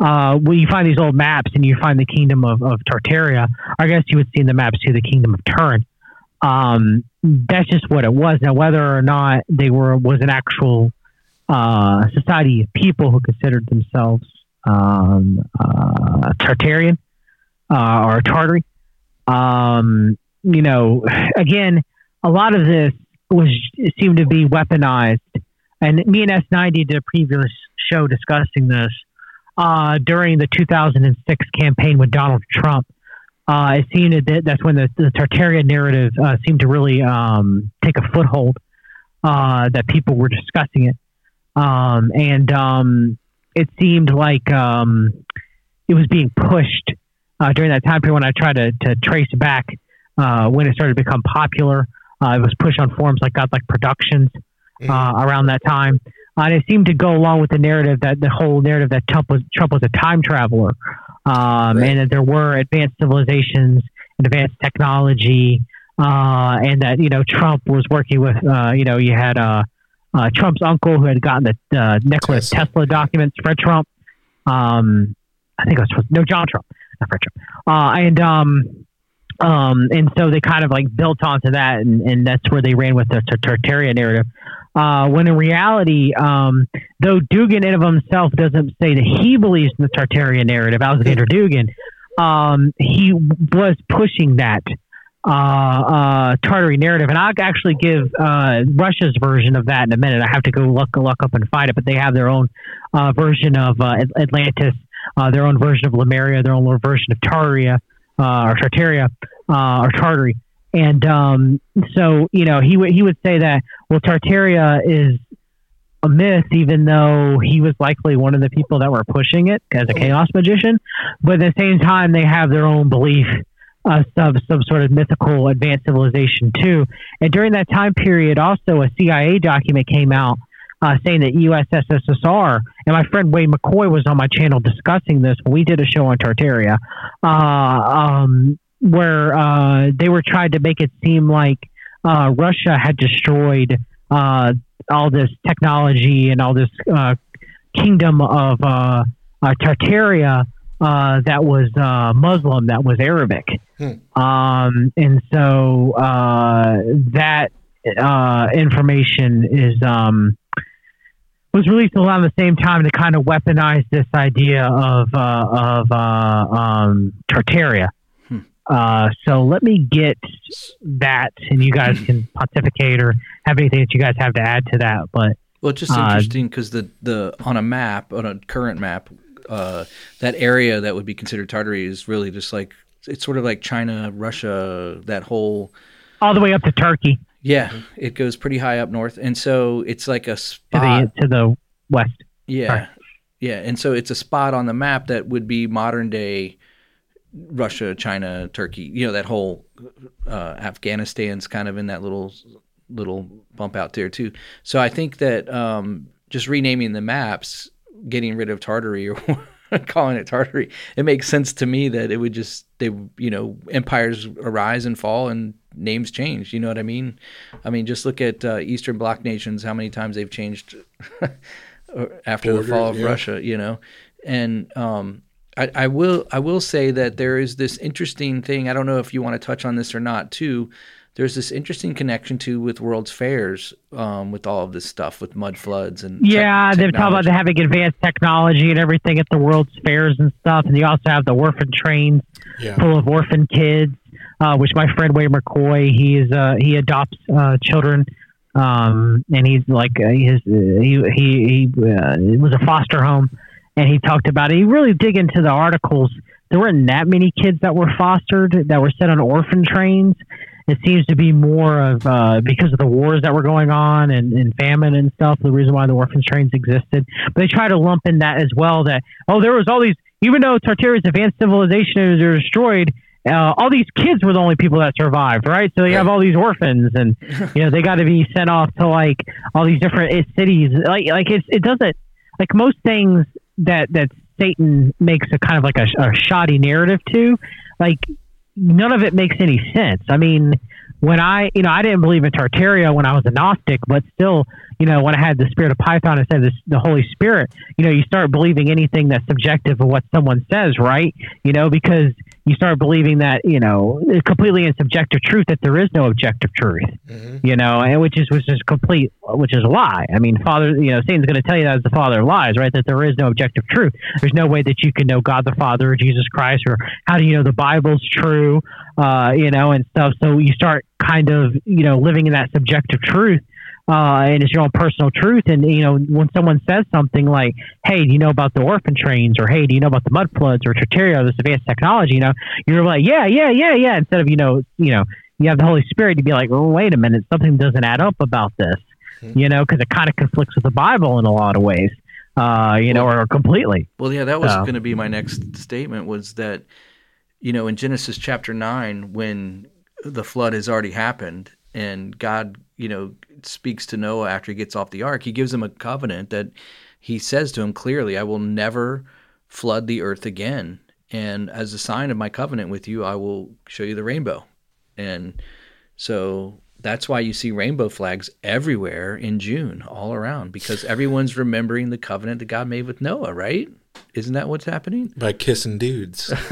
uh, when you find these old maps and you find the kingdom of, of Tartaria, I guess you would see in the maps too the kingdom of Turan. Um, that's just what it was. Now, whether or not they were was an actual uh, society of people who considered themselves um, uh, Tartarian uh, or Tartary, um, you know, again, a lot of this was seemed to be weaponized. And me and Ashmedai did a previous show discussing this uh, during the 2006 campaign with Donald Trump. Uh, it seemed that that's when the, the narrative uh, seemed to really um, take a foothold. Uh, that people were discussing it, um, and um, it seemed like um, it was being pushed uh, during that time period. When I tried to, to trace back uh, when it started to become popular, it was pushed on forums like Godlike Productions mm-hmm. around that time. Uh, and it seemed to go along with the narrative that the whole narrative that Trump was Trump was a time traveler, um, right. and that there were advanced civilizations and advanced technology, uh, and that you know Trump was working with uh, you know you had uh, uh, Trump's uncle who had gotten the uh, Nikola Tesla. Tesla documents, Fred Trump. Um, I think it was no John Trump, Fred Trump, and um, um, and so they kind of like built onto that, and, and that's where they ran with the Tartarian narrative. Uh, when in reality, um, though Dugin in of himself doesn't say that he believes in the Tartarian narrative, Alexander Dugin, um, he was pushing that uh, uh, Tartary narrative, and I'll actually give uh, Russia's version of that in a minute. I have to go look look up and find it, but they have their own uh, version of uh, Atlantis, uh, their own version of Lemuria, their own version of Tartaria or Tartaria or Tartary. And um, so, you know, he would he would say that well, Tartaria is a myth, even though he was likely one of the people that were pushing it as a chaos magician. But at the same time, they have their own belief uh, of some sort of mythical advanced civilization too. And during that time period, also a CIA document came out uh, saying that USSR and my friend Wayne McCoy was on my channel discussing this when we did a show on Tartaria. Uh, um, where uh, they were trying to make it seem like uh, Russia had destroyed uh, all this technology and all this uh, kingdom of uh, uh, Tartaria that was Muslim, that was Arabic. Hmm. Um, and so that information is. Um, was released around the same time to kind of weaponize this idea of of um, Tartaria. Uh, so let me get that, and you guys can pontificate or have anything that you guys have to add to that. But well, it's just uh, interesting because the the on a map on a current map, uh, that area that would be considered Tartary is really just like it's sort of like China, Russia, that whole all the way up to Turkey. Yeah, it goes pretty high up north, and so it's like a spot to the, to the west. Yeah, Sorry. yeah, and so it's a spot on the map that would be modern day Russia, China, Turkey, you know, that whole uh, Afghanistan's kind of in that little little bump out there too. So I think that um, just renaming the maps getting rid of Tartary or calling it Tartary. It makes sense to me that it would just they you know empires arise and fall and names change. You know what I mean? I mean just look at uh, Eastern Bloc nations. How many times they've changed after Borders, the fall of yeah. Russia? You know, and um, I, I will I will say that there is this interesting thing. I don't know if you want to touch on this or not too. There's this interesting connection too with World's Fairs, um, with all of this stuff with mud floods and tech- Yeah, they've talked about having advanced technology and everything at the World's Fairs and stuff. And you also have the orphan trains Yeah. full of orphan kids, uh, which my friend Wade McCoy, he is uh, he adopts uh, children, um, and he's like uh, his uh, he he, he uh, was a foster home, and he talked about it. He really dig into the articles. There weren't that many kids that were fostered that were sent on orphan trains. It seems to be more of uh, because of the wars that were going on and, and famine and stuff. The reason why the orphan trains existed, but they try to lump in that as well. That oh, there was all these even though Tartaria's advanced civilization is destroyed, uh, all these kids were the only people that survived, right? So you have all these orphans, and you know they got to be sent off to like all these different cities. Like like it's it doesn't like most things that that Satan makes a kind of like a, a shoddy narrative to, like none of it makes any sense. I mean, when I, you know, I didn't believe in Tartaria when I was a Gnostic, but still, you know, when I had the spirit of Python instead of this, the Holy Spirit, you know, you start believing anything that's subjective of what someone says, right? You know, because you start believing that, you know, it's completely in subjective truth that there is no objective truth, mm-hmm. you know, and which is which is complete, which is a lie. I mean, Father, you know, Satan's going to tell you that as the Father of lies, right? That there is no objective truth. There's no way that you can know God the Father or Jesus Christ, or how do you know the Bible's true, uh, you know, and stuff. So you start kind of, you know, living in that subjective truth. Uh, and it's your own personal truth. And, you know, when someone says something like, hey, do you know about the orphan trains? Or, hey, do you know about the mud floods or Terraria, this advanced technology? You know, you're like, yeah, yeah, yeah, yeah. Instead of, you know, you know, you have the Holy Spirit to be like, well, wait a minute, something doesn't add up about this, you know, because it kind of conflicts with the Bible in a lot of ways, uh, you know, or completely. Well, yeah, that was So- going to be my next statement was that, you know, in Genesis chapter 9, when the flood has already happened and God, you know, speaks to Noah after he gets off the ark, he gives him a covenant that he says to him clearly, I will never flood the earth again. And as a sign of my covenant with you, I will show you the rainbow. And so that's why you see rainbow flags everywhere in June, all around, because everyone's remembering the covenant that God made with Noah, right? Isn't that what's happening? By kissing dudes.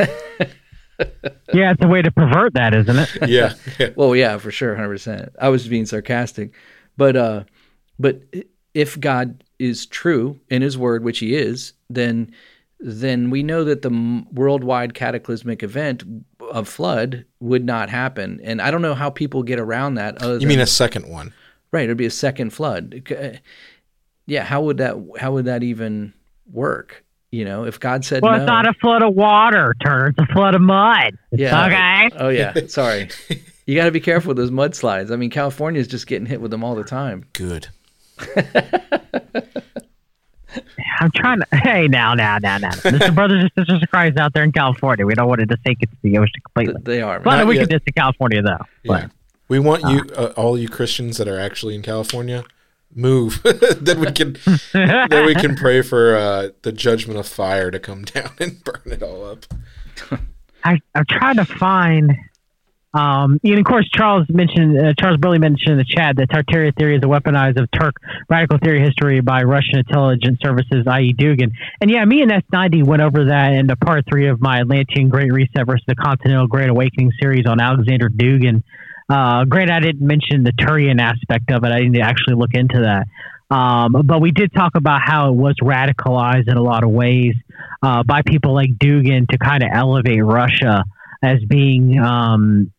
Yeah, it's a way to pervert that, isn't it? yeah. yeah. Well, yeah, for sure, hundred percent. I was being sarcastic, but uh, but if God is true in His word, which He is, then then we know that the worldwide cataclysmic event of flood would not happen. And I don't know how people get around that. Other You than, mean a second one? right? It'd be a second flood. Yeah, how would that how would that even work? You know, if God said Well, no, it's not a flood of water, Turner. It's a flood of mud. Yeah. Okay. Oh yeah, sorry. You got to be careful with those mudslides. I mean, California is just getting hit with them all the time. Good. I'm trying to. Hey, now, now, now, now. There's some brothers and sisters of Christ out there in California. We don't want to just take it to the ocean Th- completely. They are. But Not we yet. could just to California, though. Yeah. We want you, uh, all you Christians that are actually in California, move. then we can, then we can pray for uh, the judgment of fire to come down and burn it all up. I, I'm trying to find. Um, and of course, Charles mentioned uh, Charles Burley mentioned in the chat that Tartaria theory is a weaponized of Turk radical theory history by Russian intelligence services, i.e., Dugin. And yeah, me and Ashmedai went over that in the part three of my Atlantean Great Reset versus the Continental Great Awakening series on Alexander Dugin. Uh, granted, I didn't mention the Turian aspect of it. I didn't actually look into that. Um, but we did talk about how it was radicalized in a lot of ways uh, by people like Dugin to kind of elevate Russia as being um,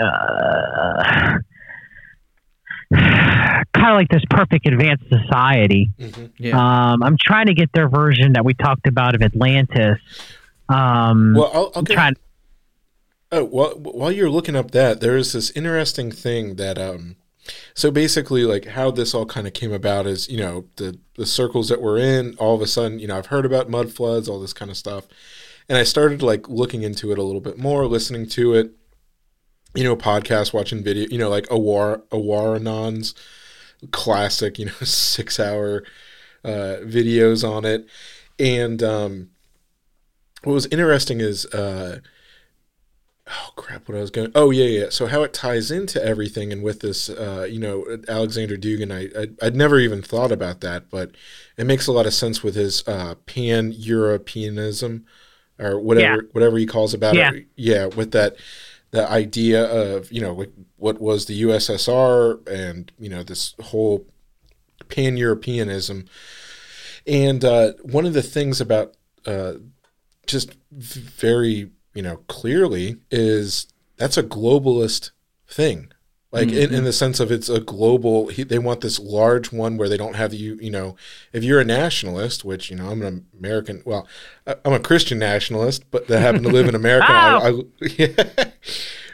uh, kind of like this perfect advanced society. Yeah. Um, I'm trying to get their version that we talked about of Atlantis. Um, Well, I'll, I'll get, trying. Oh, while, while you're looking up that, there is this interesting thing that, um, so basically, like how this all kind of came about is, you know, the the circles that we're in. All of a sudden, you know, I've heard about mud floods, all this kind of stuff, and I started like looking into it a little bit more, listening to it, you know, podcast, watching video, you know, like Awar Awaranon's classic, you know, six hour uh, videos on it. And um, what was interesting is, uh, oh crap, what I was going. Oh yeah, yeah. So how it ties into everything, and with this, uh, you know, Alexander Dugin, I, I would never even thought about that, but it makes a lot of sense with his uh, pan Europeanism or whatever Yeah. whatever he calls about Yeah. it. Yeah, with that the idea of you know like what was the USSR and you know this whole pan Europeanism. And uh, one of the things about uh, just very you know clearly is that's a globalist thing. Like in, in the sense of it's a global he, they want this large one where they don't have you you know if you're a nationalist which you know i'm an american well I- i'm a christian nationalist but that happen to live in america I, I, yeah,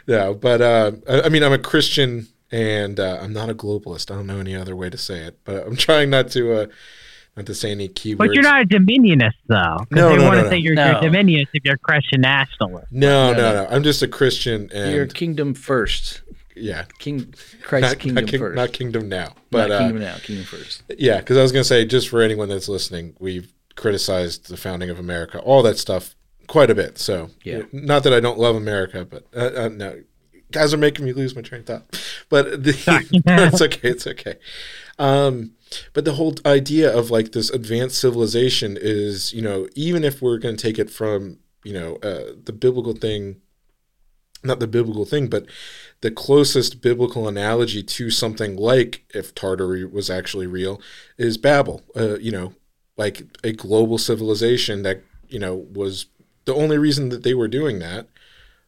yeah but uh, I, I mean i'm a christian and uh, i'm not a globalist. I don't know any other way to say it but i'm trying not to uh, not to say any keywords But you're not a Dominionist, though. 'cause No, they no, want no, to no. say you're, No. you're Dominionist if you're Christian nationalist. no, No, no, no. no. I'm just a Christian, and Your kingdom first. yeah, King Christ's not, kingdom not, king- first. not kingdom now, but Not uh, kingdom now, kingdom first. yeah, because I was gonna say just for anyone that's listening, we've criticized the founding of America, all that stuff, quite a bit. So Yeah. not that I don't love America, but uh, uh, no, guys are making me lose my train of thought. But the, it's okay, it's okay. Um, but the whole idea of like this advanced civilization is, you know, even if we're going to take it from, you know, uh, the biblical thing, not the biblical thing, but the closest biblical analogy to something like if Tartary was actually real is Babel. Uh, you know, like a global civilization that you know was the only reason that they were doing that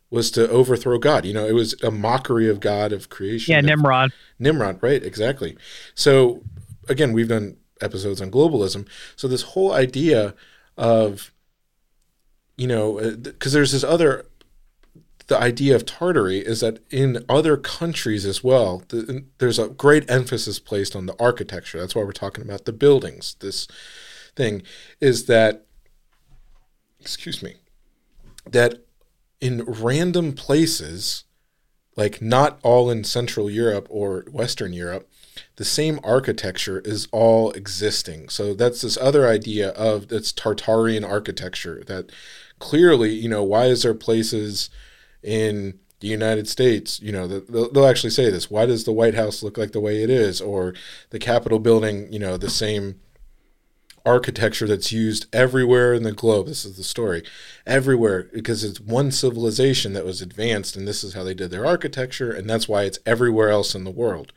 was to overthrow God. You know, it was a mockery of God of creation. Yeah, Nimrod. Nimrod, right? Exactly. So again, we've done episodes on globalism. So this whole idea of, you know, uh, because there's this other, the idea of Tartary is that in other countries as well, the, there's a great emphasis placed on the architecture. That's why we're talking about the buildings. This thing is that, excuse me, that in random places, like not all in Central Europe or Western Europe, the same architecture is all existing. So that's this other idea of that's Tartarian architecture that clearly, you know, why is there places in the United States, you know, they'll actually say this. Why does the White House look like the way it is, or the Capitol building, you know, the same architecture that's used everywhere in the globe? This is the story, everywhere because it's one civilization that was advanced, and this is how they did their architecture, and that's why it's everywhere else in the world.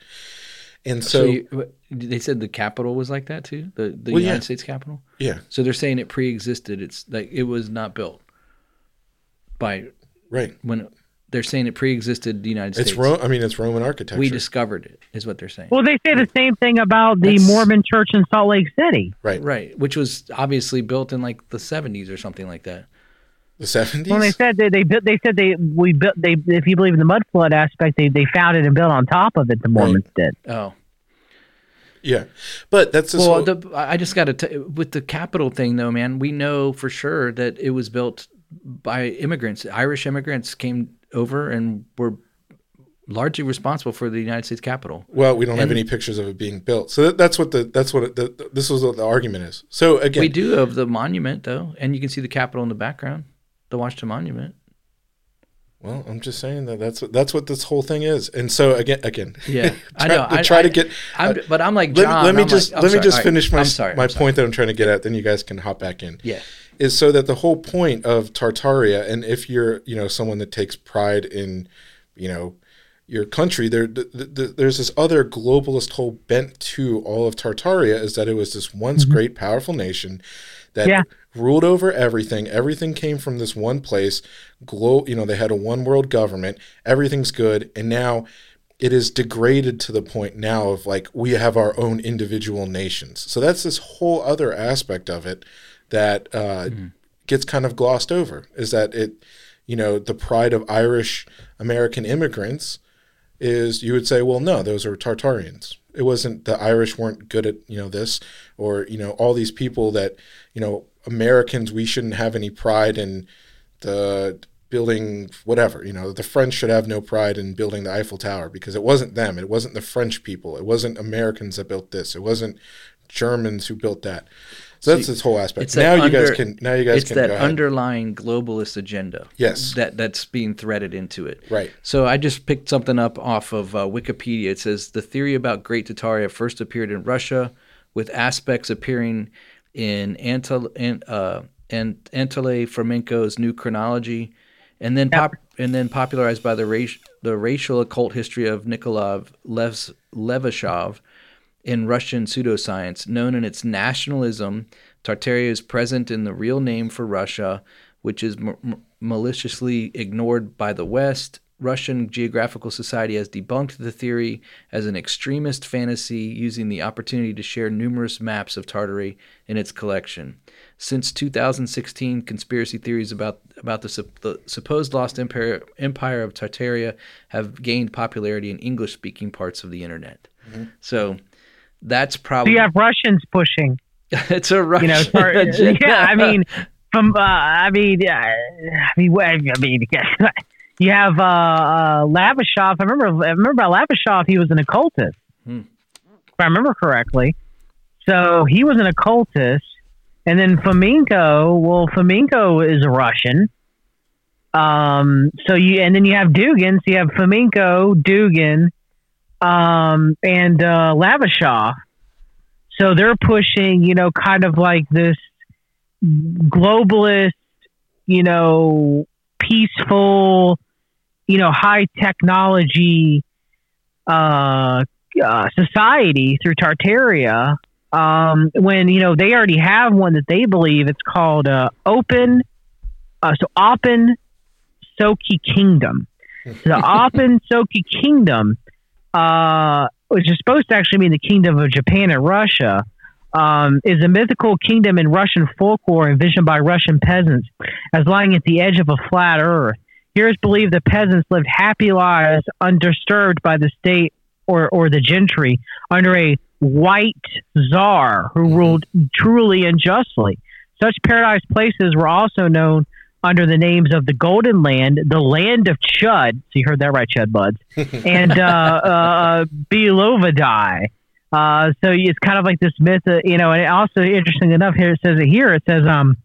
And So, so, you, they said the capital was like that too. The the Well, United yeah. States capital. yeah, So they're saying it pre-existed. It's like it was not built by right. when they're saying it pre-existed the United States. It's States. Ro- I mean, it's Roman architecture. We discovered it, is what they're saying. Well, they say the same thing about the That's- Mormon church in Salt Lake City. right. right, which was obviously built in like the 70s or something like that. The seventies. When they said they they built, they said they we built they if you believe in the mud flood aspect, they they found it and built on top of it. The Mormons did. Oh, yeah, but that's well, whole- the, I just got to with the capital thing though, man. We know for sure that it was built by immigrants. Irish immigrants came over and were largely responsible for the United States Capitol. Well, we don't have any pictures of it being built, so that, that's what the that's what it, the, this was what the argument is. So again, We do of the monument though, and you can see the Capitol in the background, the Washington Monument. well, I'm just saying that that's what that's what this whole thing is. And so again, again, Yeah, I try- know. to I try to get. I'm, uh, but I'm like let, John. let me I'm just like- I'm let me just All right. finish my I'm sorry. my I'm sorry. point that I'm trying to get at. Then you guys can hop back in. Yeah. is so that the whole point of Tartaria, and if you're you know someone that takes pride in you know your country, there th- th- th- there's this other globalist whole bent to all of Tartaria is that it was this once mm-hmm. great powerful nation that Yeah. Ruled over everything. Everything came from this one place. Glo- you know they had a one world government. Everything's good, and now. It is degraded to the point now of like we have our own individual nations. So that's this whole other aspect of it that uh, gets kind of glossed over is that it, you know, the pride of Irish American immigrants is you would say, well, no, those are Tartarians. It wasn't the Irish weren't good at you know this or you know all these people that you know Americans we shouldn't have any pride in the building whatever you know the French should have no pride in building the Eiffel Tower because it wasn't them it wasn't the French people it wasn't Americans that built this it wasn't Germans who built that. So that's this whole aspect. Now you guys can. Now you guys it's can that underlying globalist agenda. Yes. That that's being threaded into it. Right. So I just picked something up off of uh, Wikipedia. It says the theory about Great Tataria first appeared in Russia, with aspects appearing in Antal an, uh, and Anatoly Fomenko's New Chronology, and then pop and then popularized by the race, the racial occult history of Nikolai Lev, Levashov in Russian pseudoscience. Known in its nationalism, Tartaria is present in the real name for Russia, which is m- maliciously ignored by the West. Russian Geographical Society has debunked the theory as an extremist fantasy, using the opportunity to share numerous maps of Tartary in its collection. Since 2016, conspiracy theories about about the, the supposed lost empire empire of Tartaria have gained popularity in English-speaking parts of the internet. So that's So probably you have Russians pushing. it's a Russian. You know, tar- yeah. I mean, from uh, I mean, uh, I mean, what- I mean, you have uh, uh, Levashov. I remember. I remember about Levashov. He was an occultist, Hmm. if I remember correctly. So he was an occultist, and then Fomenko. Well, Fomenko is a Russian. Um. So you and then you have Dugin. So you have Fomenko, Dugin, um, and uh, Levashov. So they're pushing, you know, kind of like this globalist, you know, peaceful, you know, high technology uh, uh, society through Tartaria. Um, when you know they already have one that they believe it's called uh, Open, uh, so Open Soki Kingdom. The Open Soki Kingdom, uh, which is supposed to actually mean the kingdom of Japan and Russia, um, is a mythical kingdom in Russian folklore envisioned by Russian peasants as lying at the edge of a flat earth. Here it's believed the peasants lived happy lives undisturbed by the state or, or the gentry under a white czar who ruled truly and justly. Such paradise places were also known under the names of the Golden Land, the Land of Chud. So you heard that right, Chud Buds, and uh, uh, Belovadai. Uh, so it's kind of like this myth, uh, you know, and also interesting enough here, it says it here, it says, um,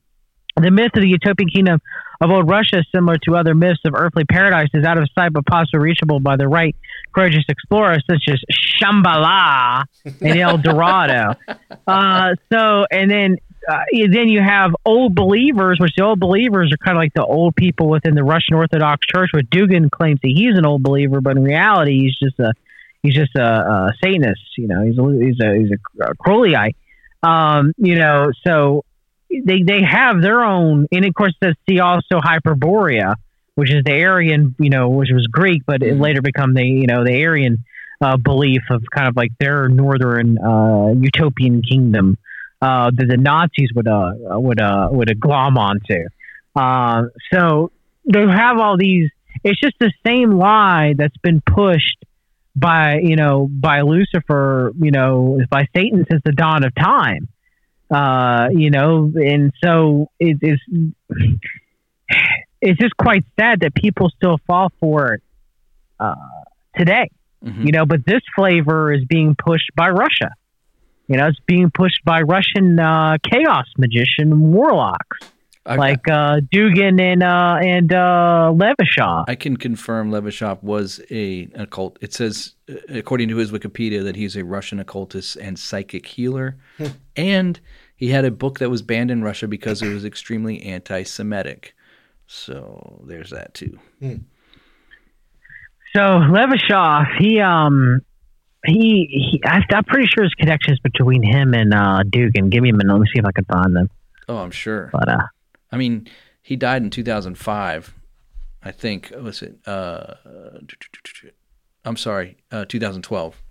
the myth of the utopian kingdom of old Russia, similar to other myths of earthly paradise, is out of sight but possibly reachable by the right courageous explorers such as Shambhala and El Dorado. uh, so, and then uh, then you have old believers, which the old believers are kind of like the old people within the Russian Orthodox Church. Where Dugin claims that he's an old believer, but in reality, he's just a he's just a, a Satanist. You know, he's a he's a he's a Crowleyite. Um, you know, so they they have their own, and of course, the see also Hyperborea, which is the Aryan, you know, which was Greek, but it later become the you know the Aryan uh, belief of kind of like their northern uh, utopian kingdom uh, that the Nazis would uh, would uh, would uh, glom onto. Uh, so they have all these. It's just the same lie that's been pushed by you know by Lucifer, you know, by Satan since the dawn of time. Uh, you know, and so it is. It's just quite sad that people still fall for it uh, today. Mhm. You know, but this flavor is being pushed by Russia. You know, it's being pushed by Russian uh, chaos magician warlocks I, like uh, Dugin and uh, and uh, Levashov. I can confirm Levashov was a an occult. It says, uh, according to his Wikipedia, that he's a Russian occultist and psychic healer, and he had a book that was banned in Russia because it was extremely anti-Semitic. So there's that too. So Levashov, he um he, he I, I'm pretty sure his connections between him and uh, Dugin. Give me a minute. Let me see if I can find them. Oh, I'm sure. But uh, I mean, he died in 2005, I think. Was it? Uh, I'm sorry, uh, 2012.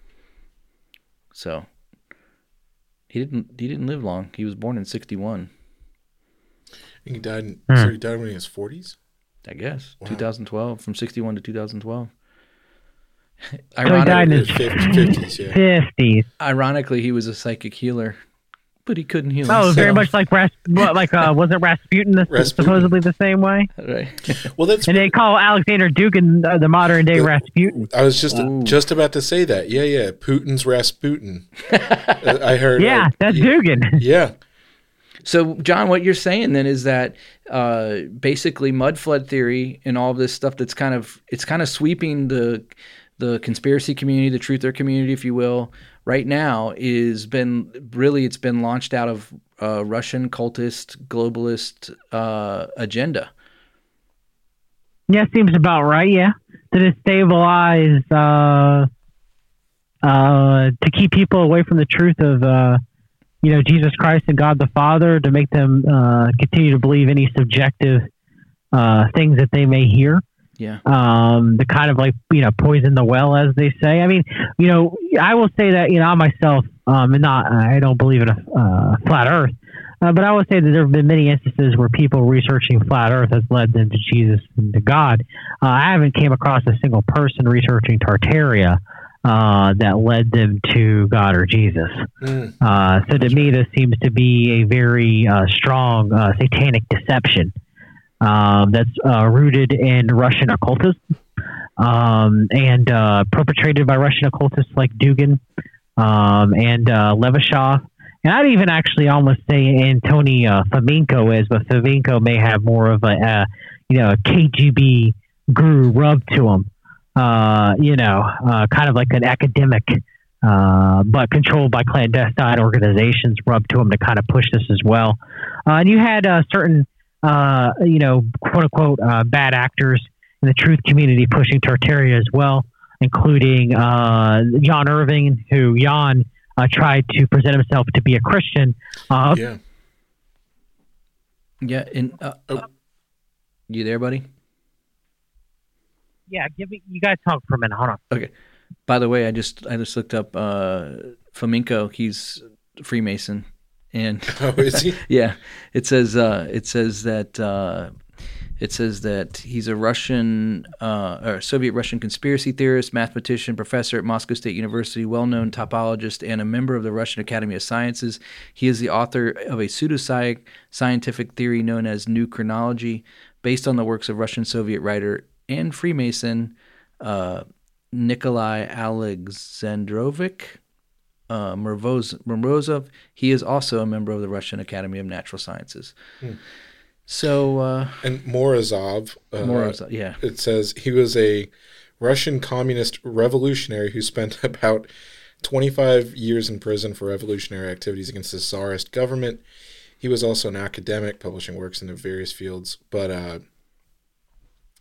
So he didn't he didn't live long. He was born in 61, He died. In, Hmm. So he died when he was forties. I guess. Wow. 2012, from 61 to 2012. So he Ironic- died in his Fifties, yeah. fifties. ironically, he was a psychic healer but he couldn't heal Oh, himself. very much like Ras- what, like uh, was it Rasputin? That's Rasputin. supposedly the same way. Right. Well, that's And they call Alexander Dugin uh, the modern day Rasputin. I was just Ooh. just about to say that. Yeah, yeah. Putin's Rasputin. I heard. Yeah, uh, that's yeah, Dugin. Yeah. So, John, what you're saying then is that uh, basically mud flood theory and all this stuff that's kind of it's kind of sweeping the the conspiracy community, the truther community, if you will, right now is been really it's been launched out of uh, Russian cultist globalist uh, agenda. Yeah, seems about right. Yeah, to destabilize, uh, uh, to keep people away from the truth of, uh, you know, Jesus Christ and God the Father, to make them uh, continue to believe any subjective uh, things that they may hear. Yeah. Um, to kind of like you know poison the well, as they say. I mean, you know, I will say that you know I myself, um, and not I don't believe in a uh, flat Earth. Uh, but I will say that there have been many instances where people researching flat Earth has led them to Jesus and to God. Uh, I haven't came across a single person researching Tartaria uh, that led them to God or Jesus. Mm. Uh, so to me, this seems to be a very uh, strong uh, satanic deception um, that's uh, rooted in Russian occultism um, and uh, perpetrated by Russian occultists like Dugin um, and uh, Levashov. And I'd even actually almost say Antony uh, Fomenko is, but Fomenko may have more of a, uh, you know, a KGB guru rub to him. Uh, you know, uh, kind of like an academic, but controlled by clandestine organizations rub to him to kind of push this as well. And you had certain, uh, you know, quote unquote, uh, bad actors in the truth community pushing Tartaria as well, including uh, John Irvin, who Jan uh, tried to present himself to be a Christian. Uh, Yeah. Yeah. And uh, Oh. you there, buddy? yeah, give me. You guys talk for a minute. Hold on. Okay. By the way, I just I just looked up uh, Fomenko. He's Freemason, and Oh, is he? yeah, it says uh, it says that uh, it says that he's a Russian uh, or Soviet Russian conspiracy theorist, mathematician, professor at Moscow State University, well-known topologist, and a member of the Russian Academy of Sciences. He is the author of a pseudoscientific scientific theory known as New Chronology, based on the works of Russian Soviet writer and Freemason uh, Nikolai Alexandrovich uh, Morozov. He is also a member of the Russian Academy of Natural Sciences. So, uh, And Morozov. Uh, Morozov, yeah. It says he was a Russian communist revolutionary who spent about 25 years in prison for revolutionary activities against the Tsarist government. He was also an academic, publishing works in various fields. But uh,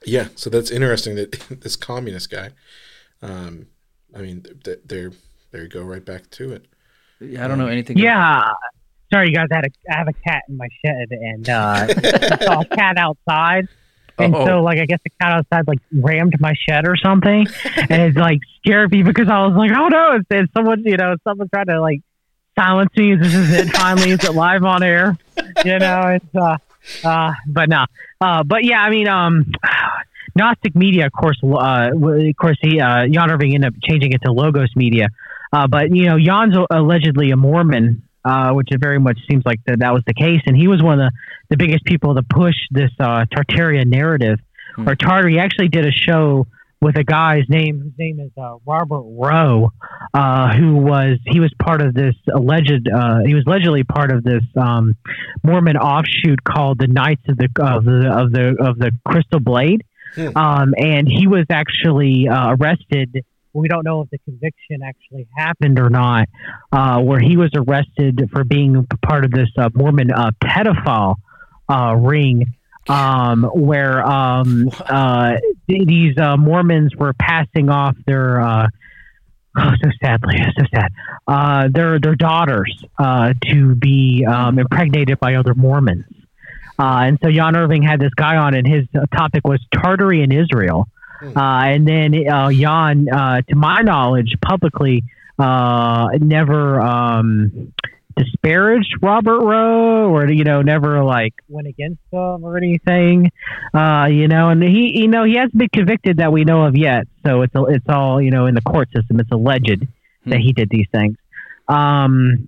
yeah, so that's interesting that this communist guy. Um, I mean, th- there, there you go, right back to it. Yeah, I don't know anything. Yeah. Sorry, you guys. I, had a, I have a cat in my shed, and uh, I saw a cat outside. And Oh. so, like, I guess the cat outside like rammed my shed or something, and it like scared me because I was like, "Oh no!" It's, it's someone, you know, someone trying to like silence me. This is it. Finally, is it live on air? You know, it's uh, uh, but no, uh, but yeah, I mean, um, Gnostic Media, of course, uh, of course, he uh, Jan Irvin ended up changing it to Logos Media, uh, but you know, Jan's allegedly a Mormon, uh, which it very much seems like that that was the case, and he was one of the, the biggest people to push this uh, Tartaria narrative Hmm. or Tartar. He actually did a show with a guy's name whose name is uh, Robert Rowe, uh, who was he was part of this alleged uh, he was allegedly part of this um, Mormon offshoot called the Knights of the of the of the of the Crystal Blade, Hmm. um, and he was actually uh, arrested. We don't know if the conviction actually happened or not, uh, where he was arrested for being part of this uh, Mormon uh, pedophile uh, ring um, where um, uh, these uh, Mormons were passing off their oh, so sadly, so sad, their their daughters to be um, impregnated by other Mormons. And so Jan Irvin had this guy on, and his topic was Tartary in Israel. Uh, and then uh, Jan, uh, to my knowledge, publicly uh, never um, disparaged Robert Rowe or you know never like went against him or anything. Uh you know and he you know he hasn't been convicted that we know of yet. So it's it's all you know in the court system. It's alleged that he did these things. Um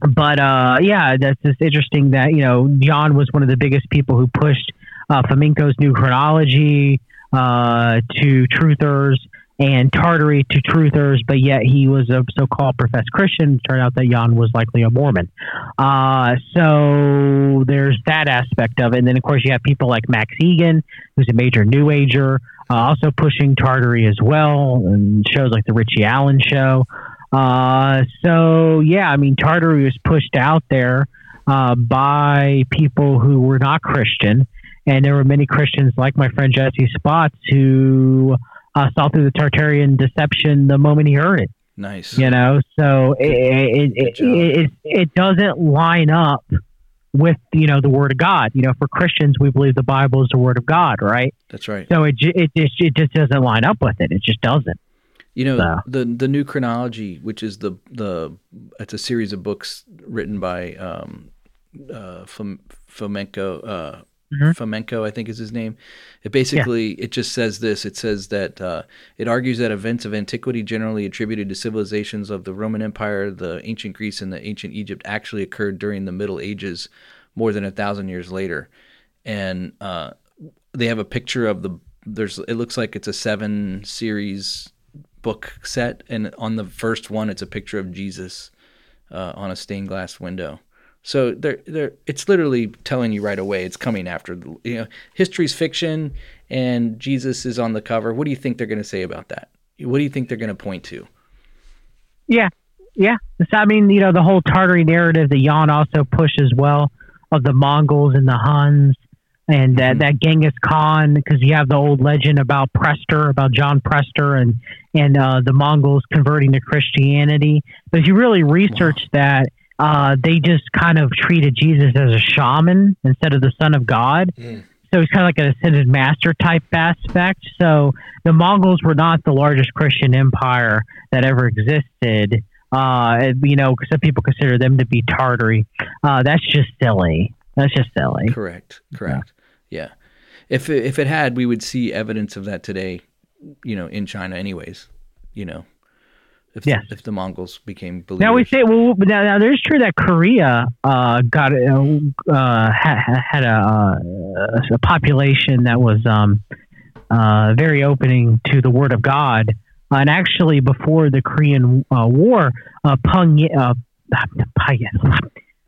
but uh, yeah, that's just interesting that you know John was one of the biggest people who pushed uh, Fomenko's new chronology uh, to truthers and Tartary to truthers, but yet he was a so-called professed Christian. Turned out that Jan was likely a Mormon. Uh, so there's that aspect of it, and then of course you have people like Max Igan, who's a major New Ager, uh, also pushing Tartary as well, and shows like the Richie Allen show. Uh, so yeah, I mean Tartary was pushed out there uh, by people who were not Christian, and there were many Christians like my friend Jesse Spots who uh, saw through the Tartarian deception the moment he heard it. Nice. You know, so it it, it, it it doesn't line up with you know the Word of God. You know, for Christians, we believe the Bible is the Word of God, right? That's right. So it it just it just doesn't line up with it. It just doesn't. You know So- the the new chronology, which is the the it's a series of books written by um, uh, Fom- Fomenko. Uh, Mhm. Fomenko, I think is his name. It basically it just says this. It says that uh, it argues that events of antiquity generally attributed to civilizations of the Roman Empire, the ancient Greece, and the ancient Egypt actually occurred during the Middle Ages, more than a thousand years later. And uh, they have a picture of the there's it looks like it's a seven series book set and on the first one it's a picture of jesus uh, on a stained glass window so they're, they're, it's literally telling you right away it's coming after the, you know history's fiction and jesus is on the cover what do you think they're going to say about that what do you think they're going to point to Yeah, yeah. So, I mean, you know, the whole Tartary narrative that Jan also pushed as well of the Mongols and the Huns and that, Mhm. that Genghis Khan, because you have the old legend about Prester, about John Prester and, and uh, the Mongols converting to Christianity. But if you really research that, uh, they just kind of treated Jesus as a shaman instead of the son of God. Mm. So it's kind of like an ascended master type aspect. So the Mongols were not the largest Christian empire that ever existed. Uh, you know, some people consider them to be Tartary. Uh, that's just silly. That's just silly. correct correct yeah, if if it had we would see evidence of that today you know in china anyways you know if, Yes. if the mongols became believers Now we say, well, now, now there's true that Korea uh, got uh, uh, had, had a, uh, a population that was um, uh, very opening to the Word of God, and actually before the Korean uh, War, uh, uh,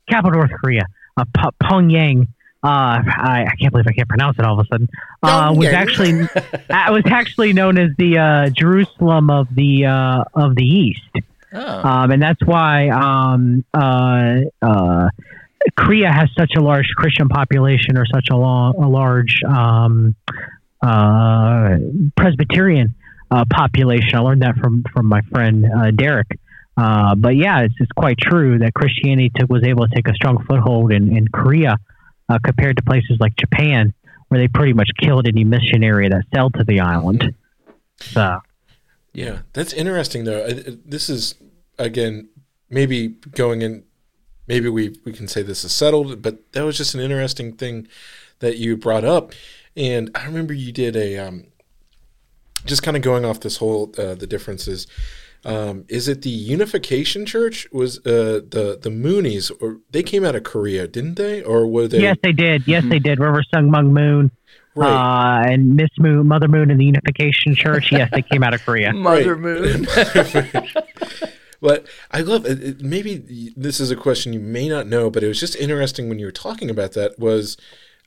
capital North Korea, uh, Pyongyang. Uh, I, I can't believe I can't pronounce it all of a sudden. Uh, was actually uh, was actually known as the uh, Jerusalem of the uh, of the East oh, um, and that's why um, uh, uh, Korea has such a large Christian population or such a, long, a large um, uh, Presbyterian uh, population. I learned that from from my friend uh, Derek. Uh, but yeah, it's, it's quite true that Christianity took, was able to take a strong foothold in, in Korea uh, compared to places like Japan, where they pretty much killed any missionary that sailed to the island. So Yeah, that's interesting though. This is again maybe going in. Maybe we we can say this is settled, but that was just an interesting thing that you brought up. And I remember you did a um, just kind of going off this whole uh, the differences. Um, is it the Unification Church? Was uh, the the Moonies or they came out of Korea, didn't they? Or were they yes, they did. Yes, they did. River Sun Myung Moon. right? uh, and Miss Moon, Mother Moon, and the Unification Church. Yes, they came out of Korea. mother moon But I love it. it- Maybe this is a question you may not know, but it was just interesting when you were talking about that was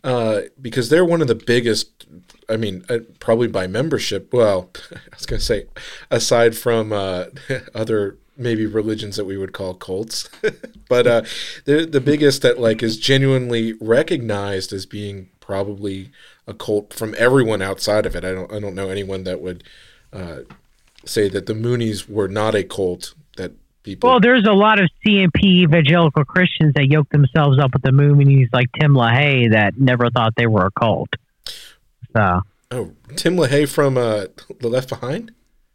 uh, because they're one of the biggest. I mean, uh, probably by membership. Well, I was going to say, aside from uh, other maybe religions that we would call cults, but uh, they're the biggest that like is genuinely recognized as being probably a cult from everyone outside of it. I don't. I don't know anyone that would uh, say that the Moonies were not a cult people. Well, there's a lot of CNP evangelical Christians that yoke themselves up with the Moonies, like Tim LaHaye, that never thought they were a cult. So, oh, Tim LaHaye from uh, The Left Behind.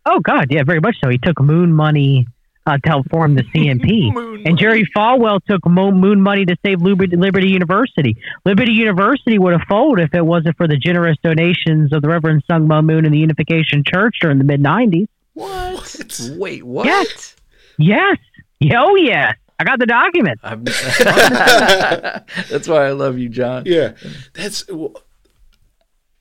oh God, yeah, very much so. He took moon money uh, to help form the CNP. and Jerry Falwell took mo- moon money to save Liberty, Liberty University. Liberty University would have folded if it wasn't for the generous donations of the Reverend Sun Myung Moon and the Unification Church during the mid 90s. what? What? wait what Yes. Yes. Oh, yeah. I got the document. That's why I love you, John. Yeah, that's well,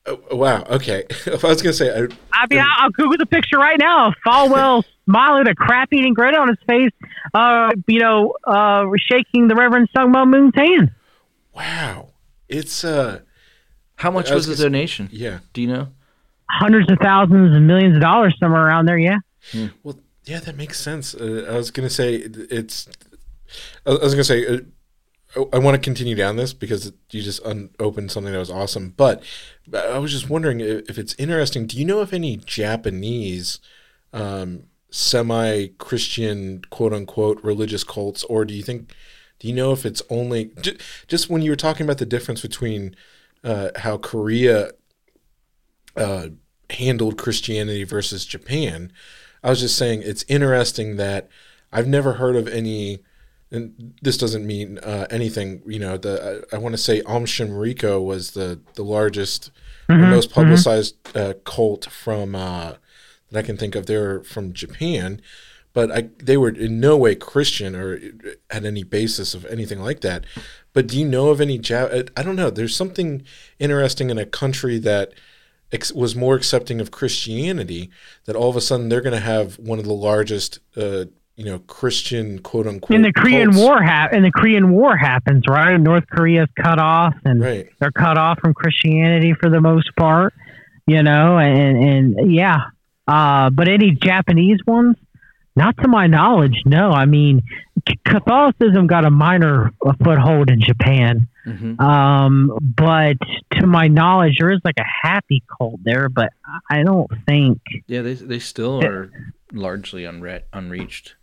oh, wow. Okay, I was gonna say, I, I mean, I'll, I'll Google the picture right now. Falwell smiling with a crap eating grin on his face, uh, you know, uh, shaking the Reverend Sun Myung Moon's hand. wow, it's uh, How much I was was the gonna donation? yeah. Do you know? Hundreds of thousands and millions of dollars somewhere around there, yeah. Well, yeah, that makes sense. Uh, I was gonna say it's. I was gonna say. Uh, I- want to continue down this because you just un- opened something that was awesome. But I was just wondering if it's interesting. Do you know if any Japanese um, semi-Christian, quote unquote, religious cults, or do you think? Do you know if it's only ju- just when you were talking about the difference between uh, how Korea uh, handled Christianity versus Japan? I was just saying it's interesting that I've never heard of any, and this doesn't mean uh, anything. You know, the I, I want to say Aum Shinrikyo was the the largest, or most publicized uh, cult from uh, that I can think of. They're from Japan, but I, they were in no way Christian or had any basis of anything like that. But do you know of any? Ja- I don't know. There's something interesting in a country that ex- was more accepting of Christianity that all of a sudden they're going to have one of the largest, uh, you know, Christian quote unquote. And the Korean cults. War hap- and the Korean War happens, right? North Korea's cut off, and Right. they're cut off from Christianity for the most part, you know, and and yeah. Uh, but any Japanese ones, not to my knowledge, no. I mean, Catholicism got a minor foothold in Japan, hmm um, but to my knowledge, there is like a happy cult there, but I don't think. Yeah, they they still are largely unre- unreached.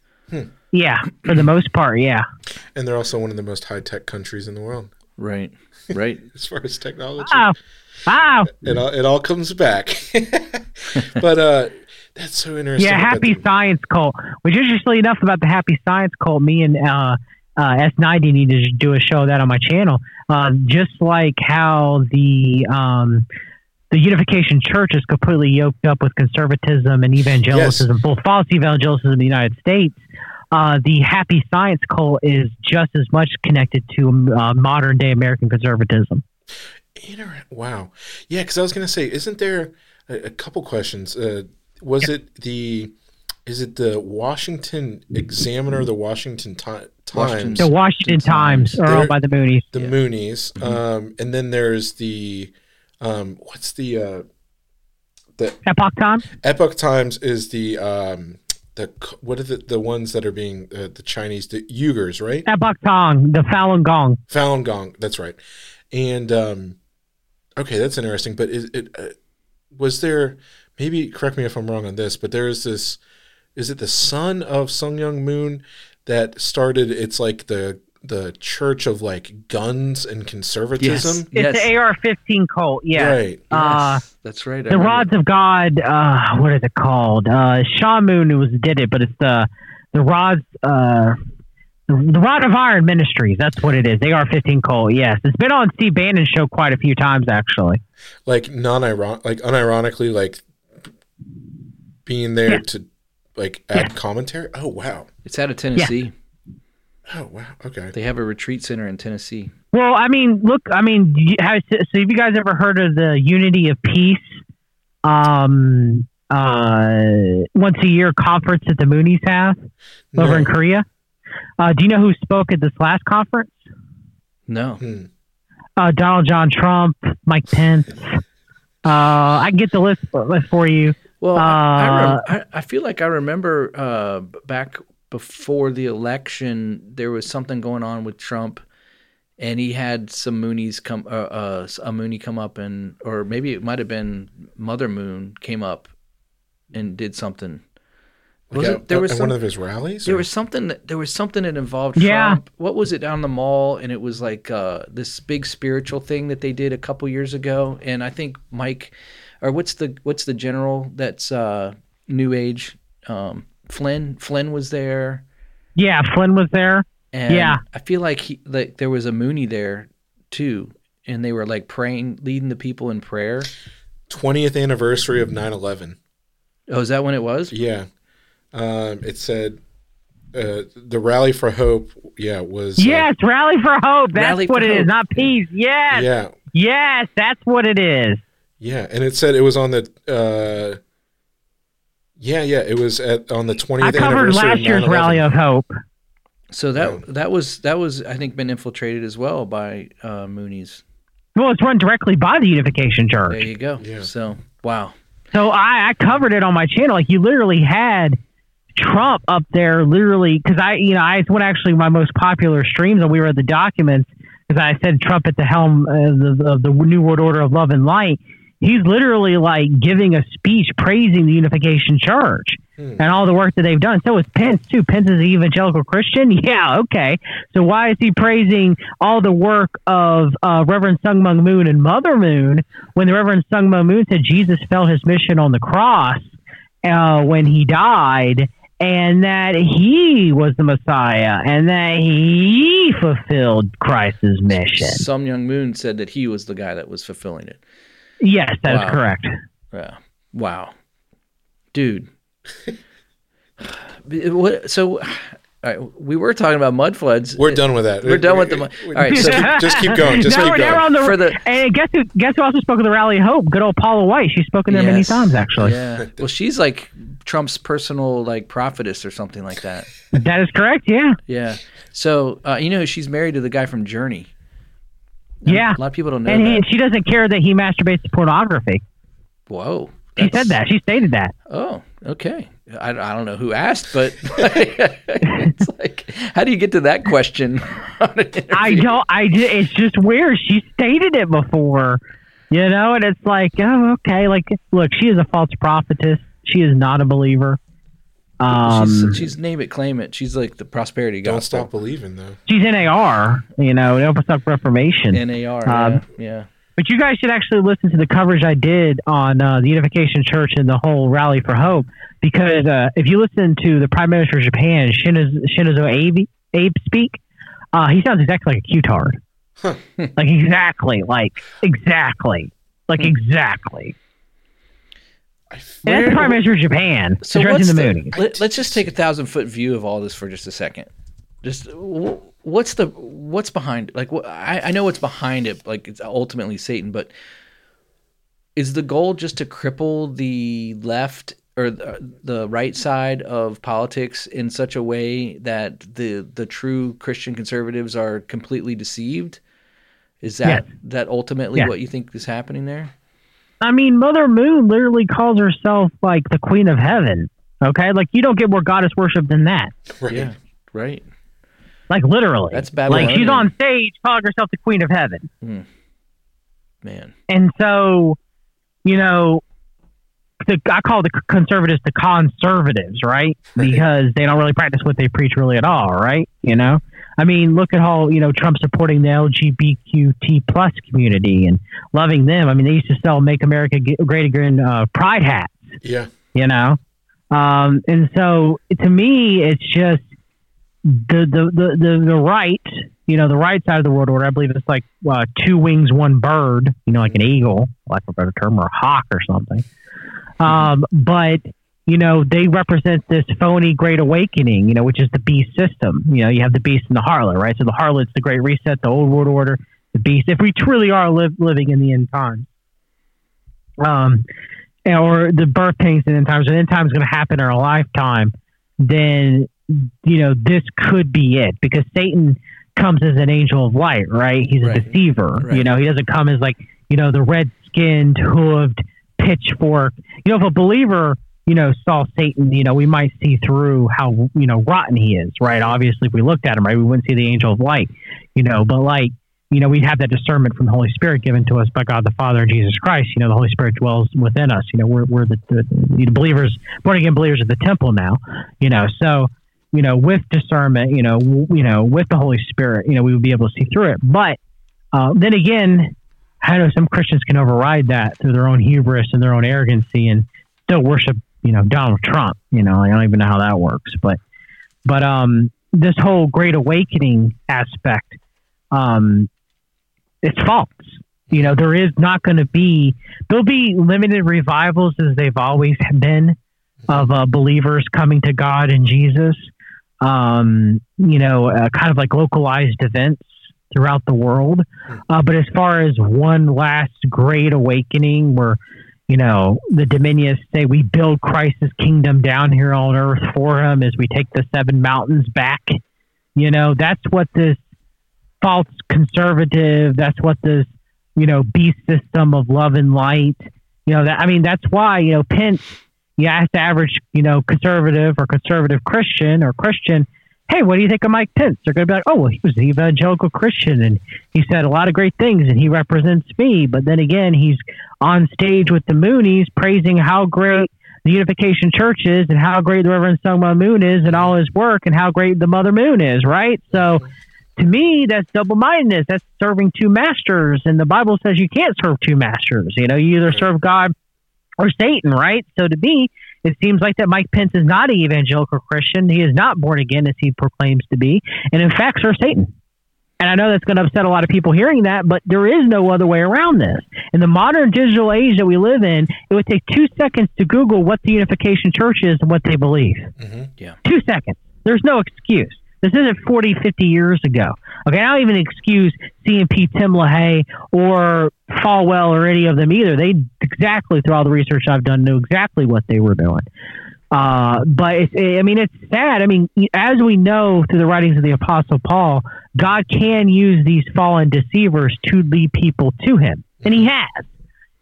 Yeah, for the most part, yeah. And they're also one of the most high tech countries in the world Right. Right. as far as technology. Wow, wow. It all it all comes back. but uh, that's so interesting. Yeah, Happy Science Cult. Which interestingly enough about the Happy Science Cult, me and uh, uh, S90 need to do a show of that on my channel. Uh, just like how the um, the Unification Church is completely yoked up with conservatism and evangelicism, both false evangelicalism in the United States. Uh, the Happy Science Cult is just as much connected to uh, modern day American conservatism. Inter- wow. Yeah, because I was going to say, isn't there a, a couple questions? Uh, was it the is it the Washington Examiner, the Washington Ti- Washington- Times, The Washington Times. Times are owned by the Moonies. the Moonies, um, and then there's the um, what's the uh, the Epoch Times? Epoch Times is the um, the what are the the ones that are being uh, the Chinese the Uyghurs, right? Epoch Tong, the Falun Gong. Falun Gong, that's right. And um, okay, that's interesting. But is it uh, was there? Maybe correct me if I'm wrong on this, but there is this. Is it the son of Sun Myung Moon that started? It's like the the church of like guns and conservatism. It's the AR-15 cult. Yeah. Right. Uh, Yes, that's right. I the remember. Rods of God. Uh, what is it called? Uh, Sean Moon was did it, but it's the the Rods. Uh, the, the Rod of Iron Ministries. That's what it is. AR-15 cult. Yes, it's been on Steve Bannon's show quite a few times actually. Like non-iron, like unironically, like being there Yeah. to like add commentary. Oh wow. It's out of Tennessee. Oh wow. Okay. They have a retreat center in Tennessee. Well, I mean, look, I mean, you- have, so have you guys ever heard of the Unity of Peace? Um, uh, once a year conference that the Moonies have over in Korea. Uh, do you know who spoke at this last conference? No. Hmm. Uh, Donald John Trump, Mike Pence. Uh, I can get the list list for you. Well, I, I, Uh, rem- I, I feel like I remember uh, back before the election, there was something going on with Trump, and he had some Moonies come, uh, uh, a Mooney come up, and or maybe it might have been Mother Moon came up and did something. Was Like it? at- There was some, one of his rallies. there or- was something that there was something that involved Yeah. Trump. What was it down the mall? And it was like uh, this big spiritual thing that they did a couple years ago. And I think Mike, or what's the what's the general that's uh, New Age? Um, Flynn. Flynn was there. Yeah, Flynn was there. And Yeah. I feel like he like there was a Mooney there too, and they were like praying, leading the people in prayer. 20th anniversary of 9/11. Oh, is that when it was? Yeah. Um, it said uh, the rally for hope. Yeah, was uh, Yes, rally for hope. That's Rally what for it is, hope. not peace. Yes, yeah, yes, that's what it is. yeah, and it said it was on the. Uh, yeah, yeah, it was at on the 20th I covered anniversary last of year's rally of hope. So that Yeah. that was that was I think been infiltrated as well by uh, Mooney's. Well, it's run directly by the Unification Church. There you go. Yeah. So wow. So I, I covered it on my channel. Like you literally had Trump up there, literally, because I, you know, I it's one actually my most popular streams, and we were at the documents because I said Trump at the helm of the, of the New World Order of Love and Light. He's literally like giving a speech praising the Unification Church and all the work that they've done. So is Pence too. Pence is an evangelical Christian. Yeah, okay. So why is he praising all the work of uh, Reverend Sung Moon and Mother Moon when the Reverend Sung Moon said Jesus felt his mission on the cross uh, when he died, and that he was the Messiah, and that he fulfilled Christ's mission? Some young moon said that he was the guy that was fulfilling it. Yes, that is Wow. correct. Yeah. Wow. Dude. what so all right, we were talking about mud floods. We're done with that. We're done with the mud. All right, so keep- just keep going. Just now, keep we're- now going. on the, For the- and guess who? Guess who also spoke of the Rally of Hope? Good old Paula White. She's spoken there many times, actually. Yeah. Well, she's like Trump's personal like prophetess or something like that. That is correct. Yeah, Yeah. So uh, you know she's married to the guy from Journey. Yeah. A lot of people don't know And, he, and she doesn't care that he masturbates to pornography. Whoa. She said that. She stated that. Oh, okay. I, I don't know who asked, but it's like, how do you get to that question? I don't. I. ju- It's just weird. She stated it before, you know, and it's like, oh, okay. Like, look, she is a false prophetess. She is not a believer. Um, she's, she's name it, claim it. She's like the prosperity Don't gospel. stop believing, though. she's NAR. You know, the Open Stuff Reformation. NAR. Um, yeah, yeah. But you guys should actually listen to the coverage I did on uh, the Unification Church and the whole Rally for Hope, because uh, if you listen to the Prime Minister of Japan, Shiniz- Shinizo Abe, Abe speak, uh, he sounds exactly like a Q-tard. like exactly, like exactly, like Hmm. exactly. That's Prime Minister of Japan So what's the the, let, us just take a thousand foot view of all this for just a second. Just what's the what's behind like wh- I, I know what's behind it like it's ultimately Satan, but is the goal just to cripple the left or the, the right side of politics in such a way that the the true Christian conservatives are completely deceived? Is that that ultimately Yeah. what you think is happening there? I mean, Mother Moon literally calls herself like the Queen of Heaven. Okay, like you don't get more goddess worship than that. Right. Yeah, right. Like literally, That's bad. like she's on stage calling herself the Queen of Heaven. Hmm. Man. And so, you know, the, I call the conservatives the conservatives, right? Because they don't really practice what they preach really at all, right? You know, I mean, look at how you know Trump supporting the LGBTQT plus community and loving them. I mean, they used to sell "Make America Great Again" uh, pride hats, Yeah. you know, um, and so to me, it's just the the, the the the right, you know, the right side of the world order. I believe it's like uh, two wings, one bird, you know, like an eagle, like a better term, or a hawk or something. Um, but you know, they represent this phony Great Awakening, you know, which is the beast system. You know, you have the beast and the harlot, right? So the harlot's the Great Reset, the Old World Order, the beast. If we truly are live, living in the end times, um, or the birth pains in the end times, and end times going to happen in our lifetime, then you know this could be it because Satan comes as an angel of light, right? He's a Right. deceiver. Right. You know, he doesn't come as like you know the red skinned, hooved, pitchfork. You know, if a believer you know saw Satan, you know, we might see through how you know rotten he is, right? Obviously, if we looked at him, right, we wouldn't see the angel of light, you know, but like you know, we'd have that discernment from the Holy Spirit given to us by God the Father and Jesus Christ. You know, the Holy Spirit dwells within us. You know, we're, we're the, the, the believers, born again believers of the temple now. You know, so you know, with discernment, you know, w- you know, with the Holy Spirit, you know, we would be able to see through it. But uh, then again, I know some Christians can override that through their own hubris and their own arrogancy and still worship, you know, Donald Trump. You know, I don't even know how that works, but but um, this whole Great Awakening aspect, um, it's false. You know, there is not going to be. There'll be limited revivals as they've always been of uh, believers coming to God and Jesus. um, you know, uh, kind of like localized events throughout the world. Uh, but as far as one last great awakening where, you know, the Dominions say we build Christ's kingdom down here on earth for him as we take the seven mountains back, you know, that's what this false conservative, that's what this, you know, beast system of love and light, you know, that, I mean, that's why, you know, Pence, you ask the average, you know, conservative or conservative Christian or Christian, hey, what do you think of Mike Pence? They're going to be like, oh, well, he was an evangelical Christian and he said a lot of great things and he represents me. But then again, he's on stage with the Moonies praising how great the Unification Church is and how great the Reverend Sun Myung Moon is and all his work and how great the Mother Moon is, right? So to me, that's double mindedness. That's serving two masters. And the Bible says you can't serve two masters. You know, you either serve God or Satan, right? So to me, it seems like that Mike Pence is not an evangelical Christian. He is not born again as he proclaims to be, and in fact serves Satan. And I know that's going to upset a lot of people hearing that, but there is no other way around this. In the modern digital age that we live in, it would take two seconds to Google what the Unification Church is and what they believe. Mm-hmm. Yeah. Two seconds. There's no excuse. This isn't 40, 50 years ago. Okay, I don't even excuse CNP Tim LaHaye or Falwell or any of them either. They exactly, through all the research I've done, knew exactly what they were doing. Uh, but it's, I mean, it's sad. I mean, as we know through the writings of the Apostle Paul, God can use these fallen deceivers to lead people to Him, and He has.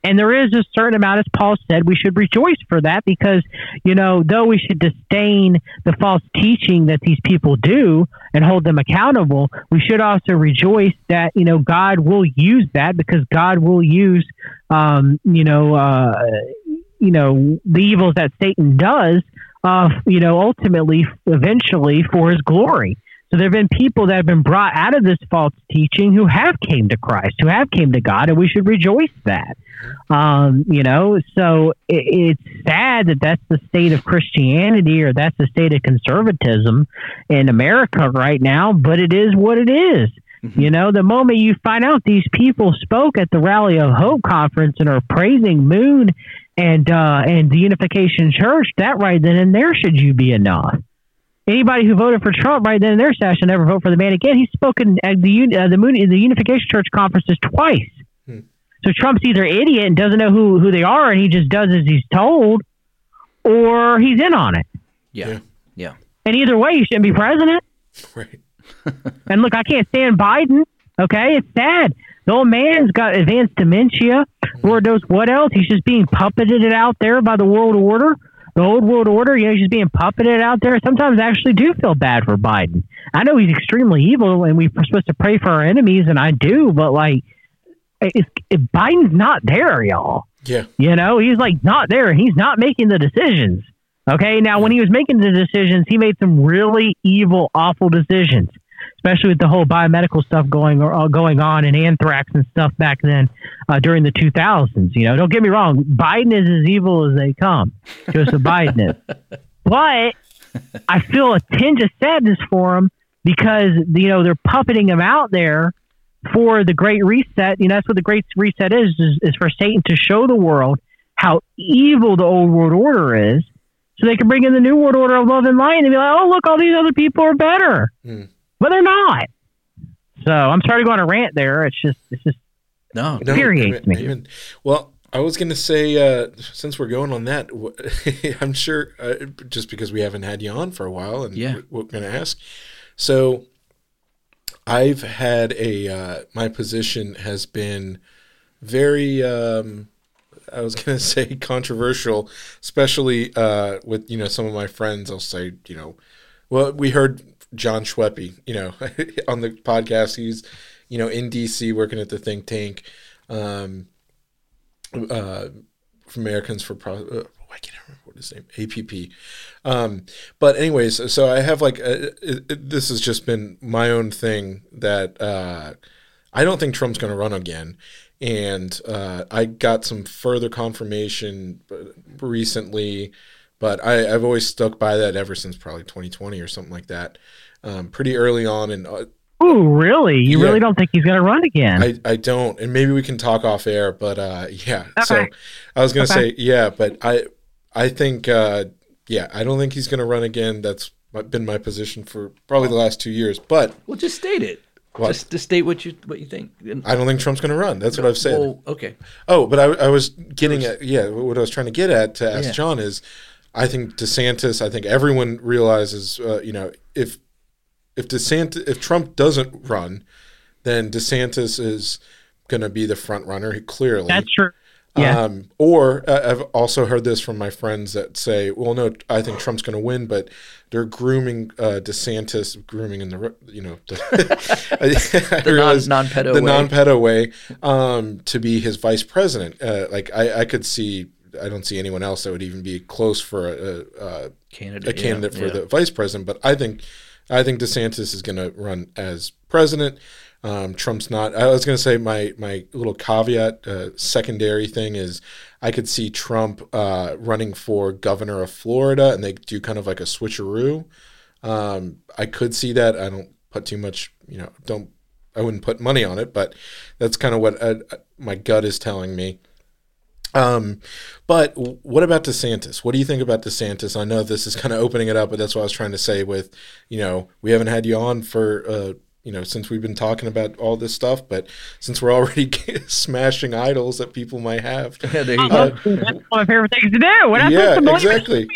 And there is a certain amount, as Paul said, we should rejoice for that because, you know, though we should disdain the false teaching that these people do and hold them accountable, we should also rejoice that, you know, God will use that because God will use, um, you know, uh, you know, the evils that Satan does, uh, you know, ultimately, eventually for his glory. So there have been people that have been brought out of this false teaching who have came to Christ, who have came to God, and we should rejoice that. Um, you know, so it, it's sad that that's the state of Christianity or that's the state of conservatism in America right now, but it is what it is. You know, the moment you find out these people spoke at the Rally of Hope conference and are praising Moon and uh, and the Unification Church, that right then and there should you be enough anybody who voted for Trump right then and there says should never vote for the man again. He's spoken at the uh, the, Moon, the Unification Church conferences twice. Hmm. So Trump's either idiot and doesn't know who who they are, and he just does as he's told, or he's in on it. Yeah. Yeah. Yeah. And either way, he shouldn't be president. Right. And look, I can't stand Biden. Okay, it's sad. The old man's got advanced dementia. Lord knows what else. He's just being puppeted out there by the world order the old world order, you know, he's just being puppeted out there. Sometimes I actually do feel bad for Biden. I know he's extremely evil and we're supposed to pray for our enemies, and I do, but like, if, if Biden's not there, y'all, Yeah. you know, he's like not there. He's not making the decisions. Okay. Now, when he was making the decisions, he made some really evil, awful decisions, especially with the whole biomedical stuff going uh, going on and anthrax and stuff back then uh, during the 2000s. You know, don't get me wrong. Biden is as evil as they come. Joseph Biden is. But I feel a tinge of sadness for him because, you know, they're puppeting him out there for the Great Reset. You know, that's what the Great Reset is, is, is for Satan to show the world how evil the old world order is so they can bring in the new world order of love and light and be like, oh, look, all these other people are better. Hmm. But they're not. So I'm sorry to go on a rant there. It's just, it's just, No. No, Infuriates even- me. even- well, I was going to say, uh, since we're going on that, I'm sure uh, just because we haven't had you on for a while, and Yeah. we- we're going to ask. So, I've had a uh, my position has been very. Um, I was going to say controversial, especially uh, with you know some of my friends. I'll say you know, well, we heard John Schweppe, you know, on the podcast. He's you know in DC working at the think tank. Um, uh, Americans for Pro. Uh, why can't remember what his name? APP. Um, but anyways, so I have like a, it, it, this has just been my own thing that uh, I don't think Trump's going to run again, and uh, I got some further confirmation uh, recently, but I, I've always stuck by that ever since probably 2020 or something like that. Um, pretty early on, and uh, ooh, really? You Yeah. really don't think he's going to run again? I, I don't, and maybe we can talk off air, but uh, yeah. So Okay. I was gonna Okay. say yeah, but I I think uh, yeah, I don't think he's gonna run again. That's been my position for probably the last two years. But Well, just state it. What? Just to state what you what you think. I don't think Trump's going to run. That's what I've said. Well, okay. Oh, but I, I was getting at yeah. What I was trying to get at to ask Yeah. John is, I think DeSantis. I think everyone realizes, uh, you know, if if DeSantis, if Trump doesn't run, then DeSantis is going to be the front runner. Clearly, That's true. Yeah. Um, or uh, I've also heard this from my friends that say, "Well, no, I think Trump's going to win, but they're grooming uh, DeSantis, grooming in the you know the, I realize non-pedo the way. non-pedo way um, to be his vice president. Uh, like I, I could see, I don't see anyone else that would even be close for a, a, Candidate. a candidate yeah, for yeah. the vice president. But I think I think DeSantis is going to run as president. Um, Trump's not. I was going to say my my little caveat, uh, secondary thing is I could see Trump uh, running for governor of Florida, and they do kind of like a switcheroo. Um, I could see that. I don't put too much, you know, don't. I wouldn't put money on it, but that's kind of what uh, my gut is telling me. Um, but what about DeSantis? What do you think about DeSantis? I know this is kind of opening it up, but that's what I was trying to say. With you know, we haven't had you on for uh, you know since we've been talking about all this stuff, but since we're already smashing idols that people might have, Yeah, there you Uh, go. That's one of my favorite things to do. What I'm yeah, supposed to believe exactly.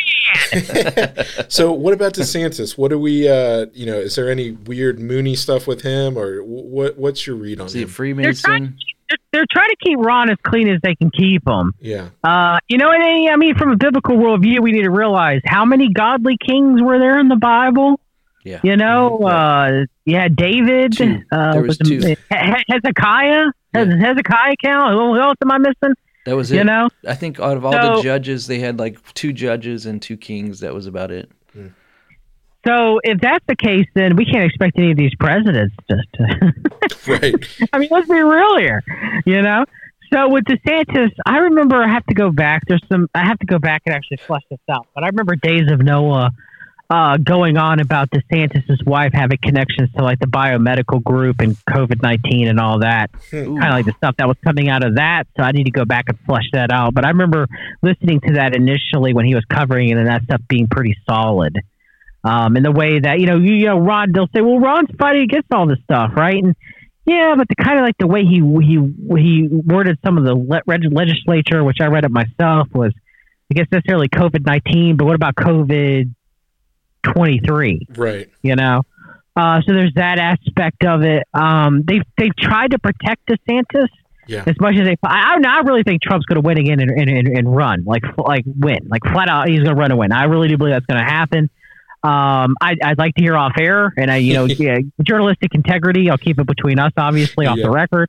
so, what about DeSantis? What do we, uh, you know, is there any weird Mooney stuff with him, or what? What's your read on Is he a him? Freemason? They're, they're trying to keep Ron as clean as they can keep him. Yeah, Uh, you know, and I I mean, from a biblical worldview, we need to realize how many godly kings were there in the Bible. Yeah. You know, uh, you had David. Two. Uh, There was two. He- He- Hezekiah. Hez- Hezekiah count. Who else am I missing? That was it. You know, I think out of all So- the judges, they had like two judges and two kings. That was about it. So if that's the case, then we can't expect any of these presidents to. to right. I mean, let's be real here. You know. So with DeSantis, I remember I have to go back. There's some I have to go back and actually flush this out. But I remember Days of Noah uh, going on about DeSantis's wife having connections to like the biomedical group and COVID nineteen and all that. Kind of like the stuff that was coming out of that. So I need to go back and flush that out. But I remember listening to that initially when he was covering it, and that stuff being pretty solid. Um, in the way that you know, you, you know, Ron, they'll say, "Well, Ron's fighting against all this stuff, right?" And yeah, but the kind of like the way he he he worded some of the le- legislature, which I read it myself, was I guess necessarily COVID nineteen, but what about COVID twenty three? Right. You know, uh, so there's that aspect of it. Um, they've they've tried to protect DeSantis Yeah. as much as they. I, I really think Trump's going to win again and, and, and, and run like like win like flat out. He's going to run and win. I really do believe that's going to happen. Um, I, I'd like to hear off air, and I, you know, yeah, journalistic integrity. I'll keep it between us, obviously, off Yeah. the record.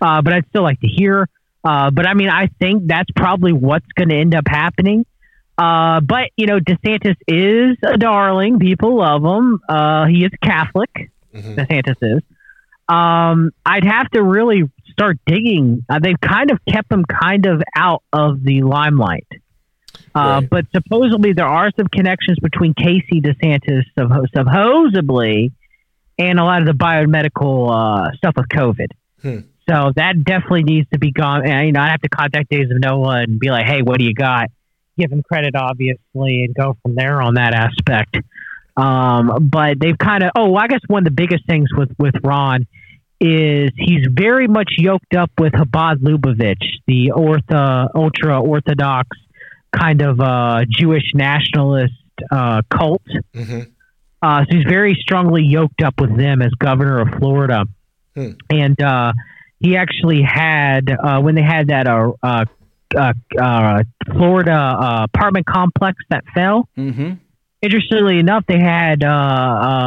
Uh, but I'd still like to hear. Uh, but I mean, I think that's probably what's going to end up happening. Uh, but you know, DeSantis is a darling. People love him. Uh, he is Catholic. Mhm. DeSantis is. Um, I'd have to really start digging. Uh, they've kind of kept him kind of out of the limelight. Uh, Right. But supposedly there are some connections between Casey DeSantis, suppo- supposedly, and a lot of the biomedical uh, stuff with COVID. Hmm. So that definitely needs to be gone. And, you know, I have to contact Days of Noah and be like, "Hey, what do you got?" Give him credit, obviously, and go from there on that aspect. Um, but they've kind of. Oh, I guess one of the biggest things with with Ron is he's very much yoked up with Chabad Lubavitch, the ortho, ultra orthodox kind of uh, Jewish nationalist uh, cult. hmm Uh, so he's very strongly yoked up with them as governor of Florida. Hmm. And uh, he actually had, uh, when they had that uh, uh, uh, uh, Florida uh, apartment complex that fell, Mm-hmm. interestingly enough, they had uh,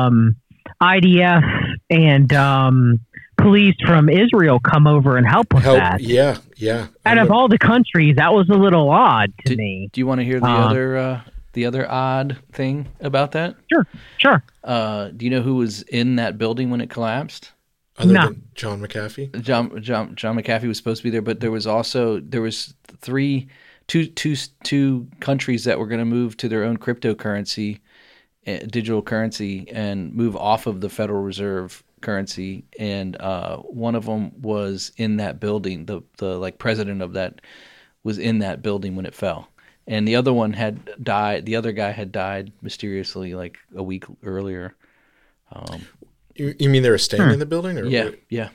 um, IDF and um, police from Israel come over and help with Help. that. Yeah. Yeah. I Out of remember- all the countries, that was a little odd to Did- me. Do you want to hear the Uh, other uh, the other odd thing about that? Sure, sure. Uh, do you know who was in that building when it collapsed? other No. than John McAfee. John John John McAfee was supposed to be there, but there was also there was three two two two countries that were going to move to their own cryptocurrency, uh, digital currency, and move off of the Federal Reserve currency. And uh, one of them was in that building. The the like president of that was in that building when it fell. and the other one had died. The other guy had died mysteriously like a week earlier. You, you mean they were staying in the building? Or Yeah, what? yeah,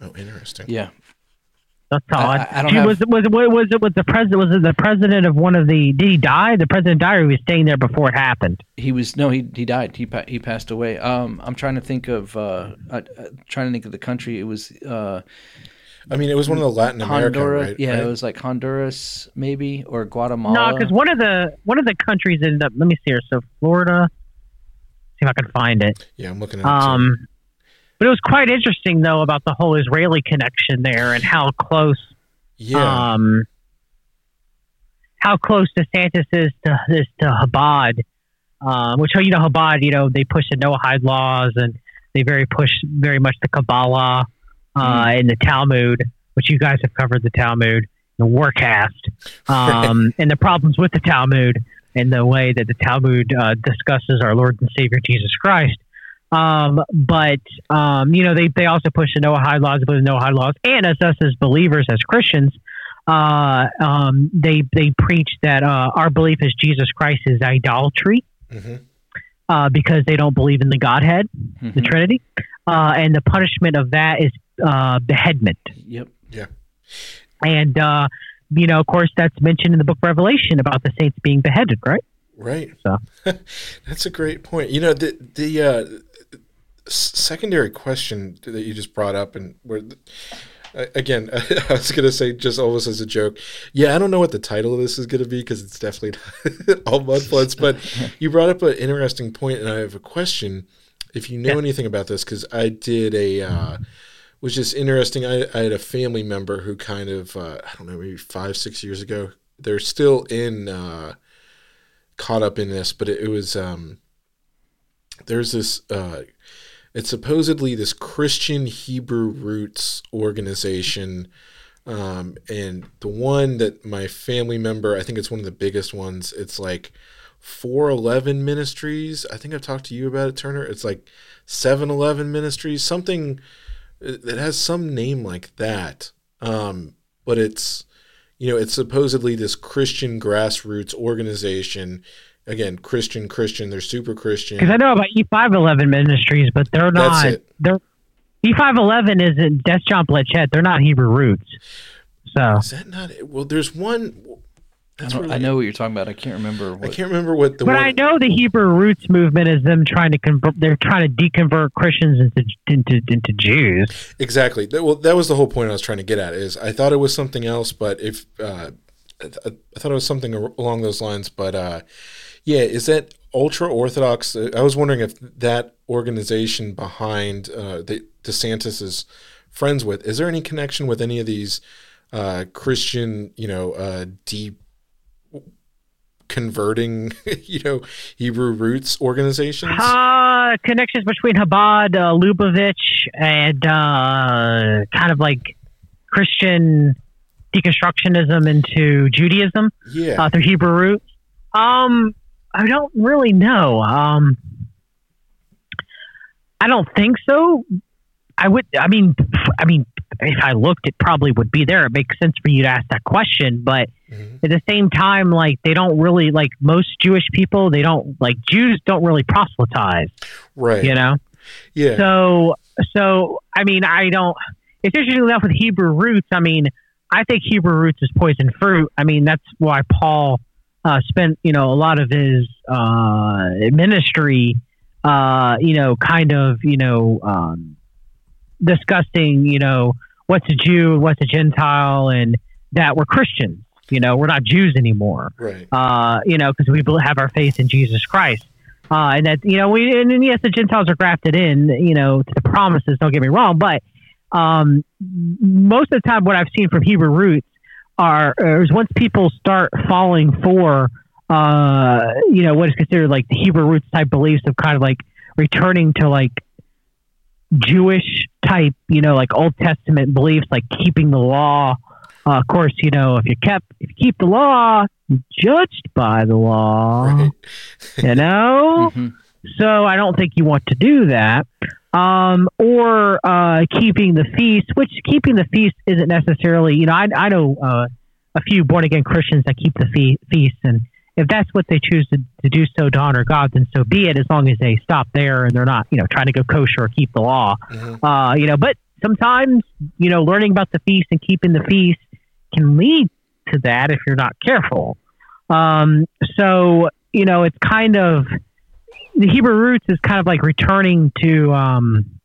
Oh, interesting. yeah. That's I- odd. I- I don't Gee, have- was, it- was, it- was it was the president? Was it the president of one of the? Did he die? The president died, or he was staying there before it happened? He was no, he he died. He he passed away. Um, I'm trying to think of uh, uh, uh, trying to think of the country. It was uh, I mean, it was one of the Latin America, Honduras. right? yeah, right? it was like Honduras maybe or Guatemala. No, because one of the one of the countries ended up. Let me see here. So Florida. See if I can find it. Yeah, I'm looking at it. But it was quite interesting though about the whole Israeli connection there and how close Yeah. um, how close DeSantis is to is to Chabad, um, which you know Chabad, you know they push the Noahide laws and they very push very much the Kabbalah uh, and the Talmud, which you guys have covered the Talmud, the Warcast, um, and the problems with the Talmud and the way that the Talmud uh, discusses our Lord and Savior Jesus Christ. Um, but um, you know, they, they also push the Noahide laws, but the Noahide laws, and as us as believers, as Christians, uh, um, they they preach that uh, our belief is Jesus Christ is idolatry Mhm. uh, because they don't believe in the Godhead, the Mhm. Trinity, uh, and the punishment of that is uh, beheadment. Yep. Yeah. And uh, you know, of course, that's mentioned in the Book of Revelation about the saints being beheaded, right? Right. So. That's a great point. You know, the the uh, s- secondary question that you just brought up, and where uh, again, I was going to say just almost as a joke. Yeah, I don't know what the title of this is going to be because it's definitely not all mudfloods. But you brought up an interesting point, and I have a question. If you know Yeah. anything about this, because I did a. Uh, was just interesting. I, I had a family member who kind of uh, I don't know maybe five six years ago. They're still in uh, caught up in this, but it, it was um, there's this. Uh, it's supposedly this Christian Hebrew roots organization, um, and the one that my family member, I think it's one of the biggest ones. It's like 411 Ministries. I think I've talked to you about it, Turner. It's like 711 Ministries, something that has some name like that. Um, but it's, you know, it's supposedly this Christian grassroots organization. Again, Christian, Christian. They're super Christian. Because I know about E five eleven ministries, but they're That's not. it. They're E five eleven isn't. That's John Blanchett. They're not Hebrew roots. So Is that not it? Well, there's one. I, don't- really, I know what you're talking about. I can't remember I can't remember what the But one. I know the Hebrew roots movement is them trying to convert. They're trying to deconvert Christians into into into Jews. Exactly. That, well, that was the whole point I was trying to get at. Is I thought it was something else, but if uh, I, th- I thought it was something along those lines, but uh, yeah, is that ultra orthodox? I was wondering if that organization behind uh, that DeSantis is friends with is there any connection with any of these uh, Christian, you know, uh, deep converting, you know, Hebrew roots organizations? Uh, connections between Chabad, uh, Lubavitch, and uh, kind of like Christian deconstructionism into Judaism. Yeah. uh, through Hebrew roots? Um, I don't really know. Um, I don't think so. I would. I mean, I mean, if I looked, it probably would be there. It makes sense for you to ask that question, but Mhm. at the same time, like they don't really like most Jewish people. They don't like Jews don't really proselytize. Right. You know. Yeah. So, so I mean, I don't. It's interesting enough with Hebrew roots. I mean, I think Hebrew roots is poison fruit. I mean, that's why Paul uh, spent you know a lot of his uh, ministry, uh, you know, kind of you know um, discussing you know what's a Jew and what's a Gentile, and that we're Christians. You know, we're not Jews anymore right. uh, you know, because we have our faith in Jesus Christ. Uh, and that, you know, we, and, and yes, the Gentiles are grafted in, you know, to the promises, don't get me wrong. But um, most of the time, what I've seen from Hebrew roots are, is once people start falling for, uh, you know, what is considered like the Hebrew roots type beliefs of kind of like returning to like Jewish type, you know, like Old Testament beliefs, like keeping the law. Uh, of course, you know, if you kept, if you keep the law, you're judged by the law. Right. You know, Mhm. so I don't think you want to do that. Um, or uh, keeping the feast, which keeping the feast isn't necessarily, you know, I, I know uh, a few born again Christians that keep the fe- feasts, and if that's what they choose to, to do so to honor God, then so be it. As long as they stop there and they're not, you know, trying to go kosher or keep the law, Mm-hmm. uh, you know. But sometimes, you know, learning about the feast and keeping the feast can lead to that if you're not careful. Um, so you know, it's kind of the Hebrew roots is kind of like returning to um,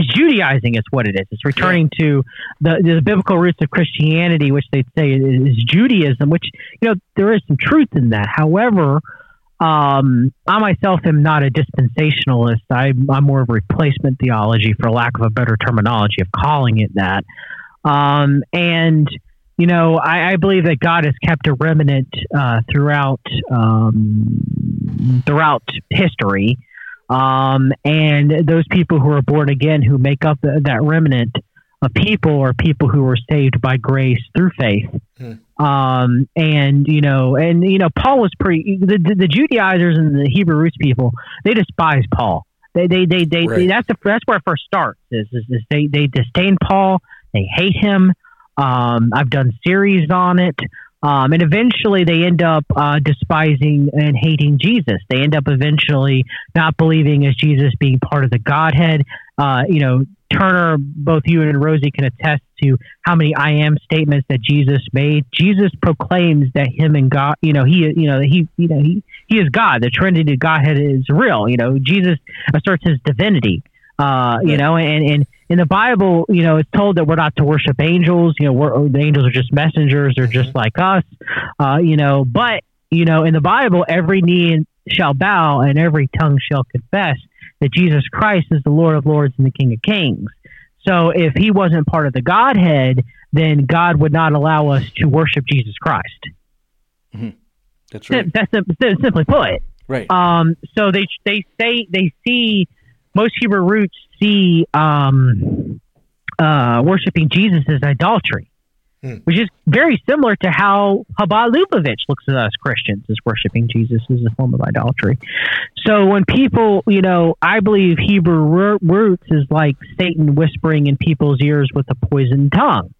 Judaizing is what it is. It's returning to the, the biblical roots of Christianity, which they say is, is Judaism. Which you know there is some truth in that. However, um, I myself am not a dispensationalist. I, I'm more of a replacement theology, for lack of a better terminology of calling it that. Um, and you know, I, I believe that God has kept a remnant uh, throughout um, throughout history, um, and those people who are born again, who make up the, that remnant of people, are people who are saved by grace through faith. Um, and you know, and you know, Paul was pretty. The, the, the Judaizers and the Hebrew roots people, they despise Paul. They, they, they, they, Right. that's the, that's where it first starts. Is, is, is they, they disdain Paul. They hate him. Um, I've done series on it. Um, and eventually they end up uh, despising and hating Jesus. They end up eventually not believing as Jesus being part of the Godhead. Uh, you know, Turner, both you and Rosie can attest to how many I am statements that Jesus made. Jesus proclaims that him and God, you know, he, you know, he, you know, he, he is God. The Trinity, Godhead is real. You know, Jesus asserts his divinity. Uh, you know, and, and in the Bible, you know, it's told that we're not to worship angels. You know, we're, the angels are just messengers. They're just like us. Uh, you know, but you know, in the Bible, every knee shall bow and every tongue shall confess that Jesus Christ is the Lord of Lords and the King of Kings. So, if he wasn't part of the Godhead, then God would not allow us to worship Jesus Christ. That's right. That's sim- simply put. Right. Um, so they they say they see most Hebrew roots see um, uh, worshiping Jesus as idolatry, Hmm. which is very similar to how Chabad Lubavitch looks at us Christians as worshiping Jesus as a form of idolatry. So when people, you know, I believe Hebrew roots is like Satan whispering in people's ears with a poisoned tongue,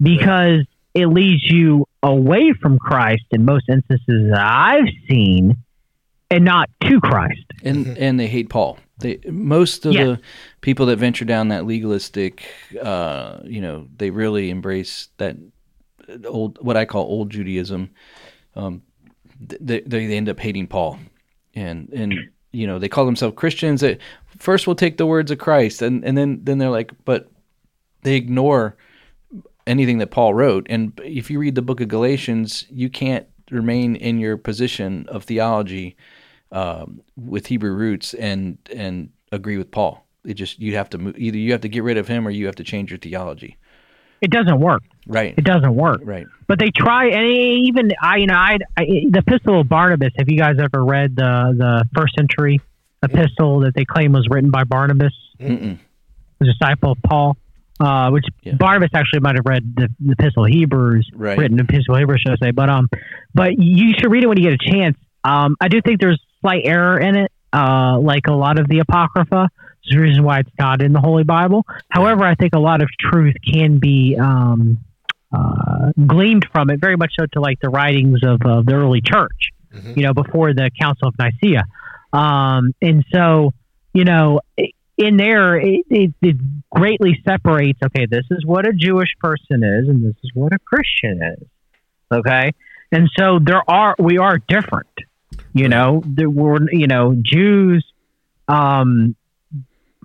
because it leads you away from Christ in most instances that I've seen, and not to Christ. and and they hate Paul. They most of Yeah. the people that venture down that legalistic, uh, you know, they really embrace that old what I call old Judaism. Um, th- they they end up hating Paul, and and you know they call themselves Christians. That first will take the words of Christ, and and then then they're like, but they ignore anything that Paul wrote. And if you read the book of Galatians, you can't remain in your position of theology um, with Hebrew roots and and agree with Paul. It just you have to move, either you have to get rid of him or you have to change your theology. It doesn't work. Right. It doesn't work. Right. But they try, and even I, you know, I, I the Epistle of Barnabas. Have you guys ever read the the first century epistle that they claim was written by Barnabas, Mm-mm. the disciple of Paul? Uh, which Yeah. Barnabas actually might have read the, the Epistle of Hebrews, Right. written Epistle of Hebrews, should I say? But um, but you should read it when you get a chance. Um, I do think there's slight error in it, uh, like a lot of the Apocrypha. There's a reason why it's not in the Holy Bible. However, I think a lot of truth can be um, uh, gleaned from it, very much so to like the writings of, of the early church, Mhm. you know, before the Council of Nicaea. Um, and so, you know, in there, it, it, it greatly separates, okay, this is what a Jewish person is, and this is what a Christian is. Okay. And so there are, we are different, you know, there were, you know, Jews, um,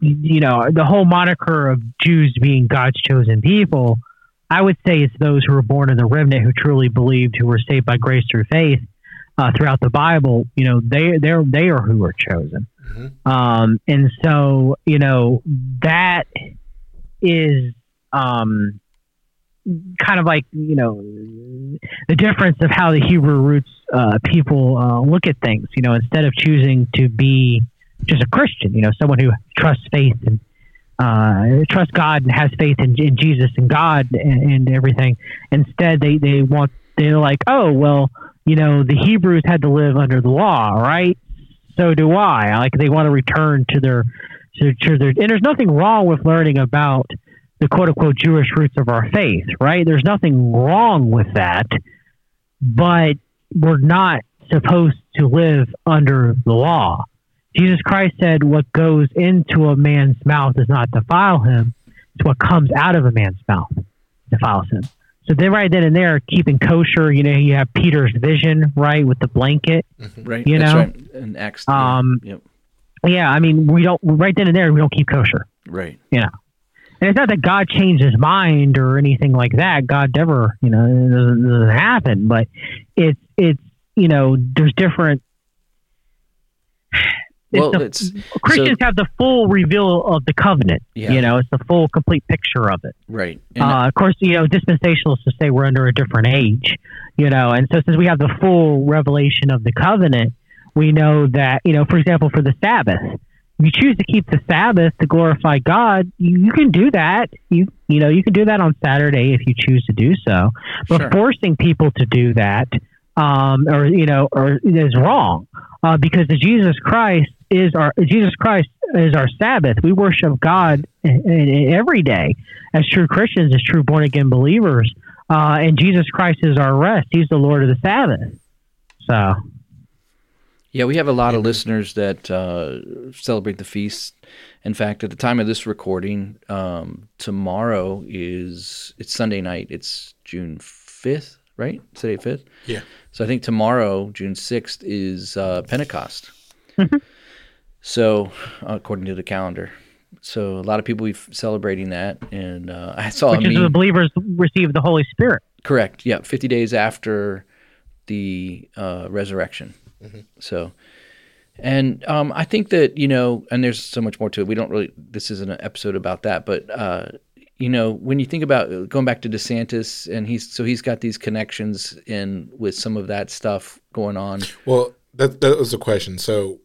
you know, the whole moniker of Jews being God's chosen people, I would say it's those who were born in the remnant who truly believed, who were saved by grace through faith uh, throughout the Bible. You know, they they're they are who are chosen, Mhm. um, and so you know that is um, kind of like you know the difference of how the Hebrew roots uh, people uh, look at things. You know, instead of choosing to be just a Christian, you know, someone who trusts faith and uh, trust God and has faith in, in Jesus and God and, and everything. Instead, they, they want they're like, oh well, you know, the Hebrews had to live under the law, right? So do I. Like they want to return to their to, to their and there's nothing wrong with learning about the quote unquote Jewish roots of our faith, right? There's nothing wrong with that, but we're not supposed to live under the law. Jesus Christ said, What goes into a man's mouth does not defile him, it's what comes out of a man's mouth defiles him. So then, right then and there, keeping kosher, you know, you have Peter's vision, right, with the blanket. Right. You know? right. In Acts. Um, yep. Yeah, I mean, we don't, right then and there, we don't keep kosher. Right. you know. And it's not that God changed his mind or anything like that. God never, you know, it doesn't, doesn't happen. But it's it's you know, there's different. It's Well, the- it's Christians have the full reveal of the covenant. Yeah. You know, it's the full, complete picture of it. right. Uh, of course, you know, dispensationalists to say we're under a different age, you know, and so since we have the full revelation of the covenant, we know that, you know, for example, for the Sabbath, you choose to keep the Sabbath to glorify God, you, you can do that. You you know, you can do that on Saturday if you choose to do so. But Sure. forcing people to do that, um, or you know, or is wrong, uh, because the Jesus Christ is our Jesus Christ is our Sabbath. We worship God in, in every day as true Christians, as true born again believers, uh, and Jesus Christ is our rest. He's the Lord of the Sabbath. So Yeah, we have a lot of listeners that uh, celebrate the feast. In fact, at the time of this recording, um, tomorrow is it's Sunday night. It's June fifth, right? Today fifth. Yeah. So I think tomorrow, June sixth, is uh, Pentecost. so, according to the calendar, so a lot of people be celebrating that, and uh, I saw which a is meme. the believers receive the Holy Spirit. Correct. Yeah, 50 days after the uh, resurrection. So, and um, I think that you know, and there's so much more to it. We don't really. This isn't an episode about that, but uh, you know, when you think about going back to DeSantis, and he's so he's got these connections in with some of that stuff going on. Well, that that was the question. So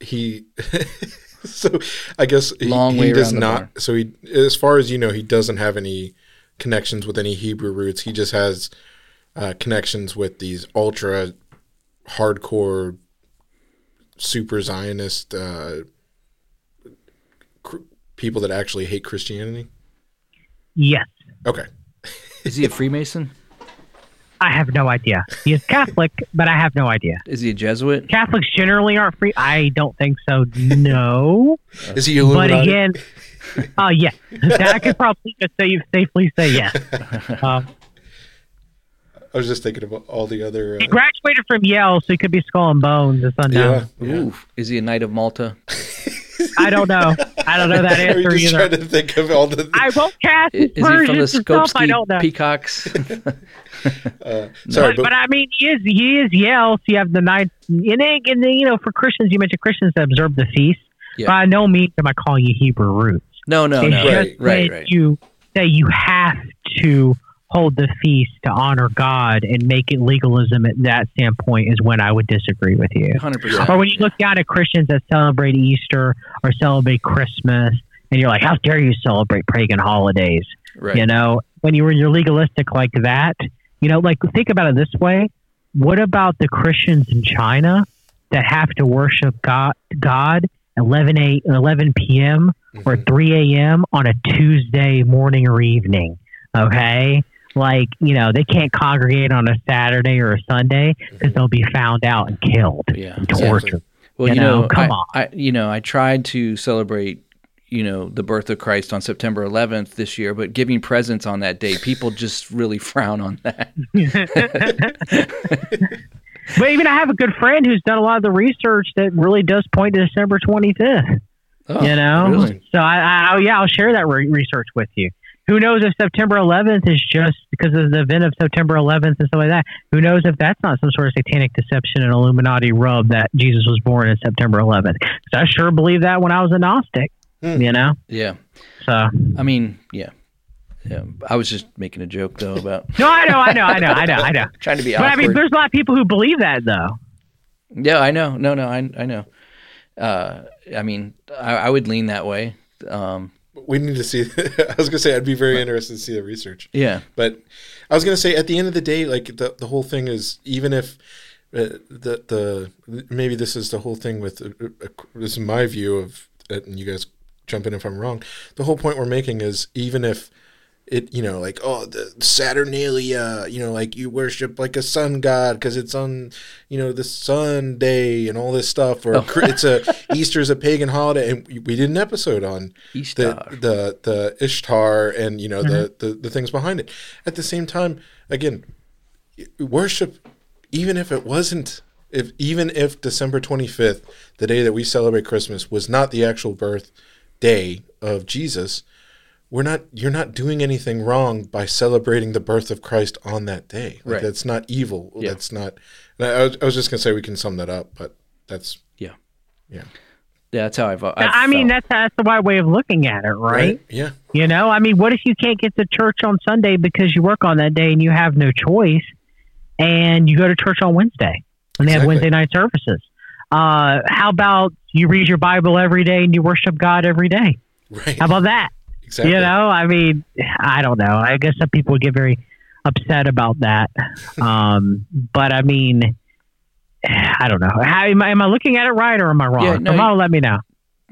he, so I guess he, Long he way does around the not. So he, as far as you know, he doesn't have any connections with any Hebrew roots. He just has uh, connections with these ultra hardcore, super Zionist uh, cr- people that actually hate Christianity. Yes. Okay. Is he a Freemason? I have no idea. He is Catholic, but I have no idea. Is he a Jesuit? Catholics generally aren't free. I don't think so. No. Is he a but Illuminati? again, uh, yeah, that I could probably just say, safely say yes. Um, I was just thinking about all the other. he Uh, graduated from Yale, so he could be skull and bones. It's unknown. yeah. yeah. Ooh, is he a Knight of Malta? I don't know. I don't know that Are you answer just either. trying to think of all the? I won't cast I- Is he from the Persians. I don't know. Skopsky Peacocks? uh, sorry, but, but, but I mean, he is he is Yale. So you have the night, and then, and then, you know, for Christians, you mentioned Christians that observe the feast. Yeah. By no means am I calling you Hebrew roots. no, no, it's no. Right, just right, that right. you that you have to hold the feast to honor God and make it legalism at that standpoint is when I would disagree with you. Hundred percent. Or when you look down at Christians that celebrate Easter or celebrate Christmas, and you're like, "How dare you celebrate pagan holidays?" Right. You know, when you when you're legalistic like that, you know, like think about it this way: What about the Christians in China that have to worship God God 11 a 11 p.m. or mm-hmm. 3 a.m. on a Tuesday morning or evening? Okay. Like, you know, they can't congregate on a Saturday or a Sunday because mm-hmm. they'll be found out and killed Yeah. and Exactly. tortured. Well, You you, know, know, come I, on. I, you know, I tried to celebrate, you know, the birth of Christ on September 11th this year, but giving presents on that day, people just really frown on that. But even I have a good friend who's done a lot of the research that really does point to December 25th. Oh, you know, really? so I, I, oh, yeah, I'll share that re- research with you. Who knows if September 11th is just because of the event of September 11th and stuff like that? Who knows if that's not some sort of satanic deception and Illuminati rub that Jesus was born in September 11th? 'Cause I sure believed that when I was a Gnostic. Hmm. You know, Yeah. so I mean, yeah. Yeah. I was just making a joke though about no, I know, I know, I know, I know, I know. trying to be But I mean, there's a lot of people who believe that though. yeah, I know. No, no, I, I know. Uh, I mean, I, I would lean that way. Um, we need to see. I was gonna say I'd be very interested to see the research. yeah. But I was gonna say at the end of the day, like the the whole thing is even if uh, the the maybe this is the whole thing with uh, uh, this is my view of it, and you guys jump in if I'm wrong. The whole point we're making is even if it, you know, like oh the Saturnalia, you know, like you worship like a sun god because it's on, you know, the sun day and all this stuff, or oh. cr- it's a Easter's a pagan holiday, and we- did an episode on Ishtar. the the the Ishtar and you know the, mm-hmm. the the things behind it. At the same time, again, worship, even if it wasn't, if even if December twenty fifth, the day that we celebrate Christmas, was not the actual birth day of Jesus, we're not. You're not doing anything wrong by celebrating the birth of Christ on that day. Like, Right. That's not evil. Yeah. That's not. and I, I was, I was just gonna say we can sum that up, but that's Yeah. yeah. Yeah, that's how I've. I've I mean, felt. that's that's the right way of looking at it, right? Yeah. You know, I mean, what if you can't get to church on Sunday because you work on that day and you have no choice, and you go to church on Wednesday and they have Wednesday night services? Uh, how about you read your Bible every day and you worship God every day? Right. How about that? Exactly. You know, I mean, I don't know. I guess some people get very upset about that. Um, but I mean, I don't know. How, am, I, am I looking at it right or am I wrong? Yeah, no, Tomorrow, let me know.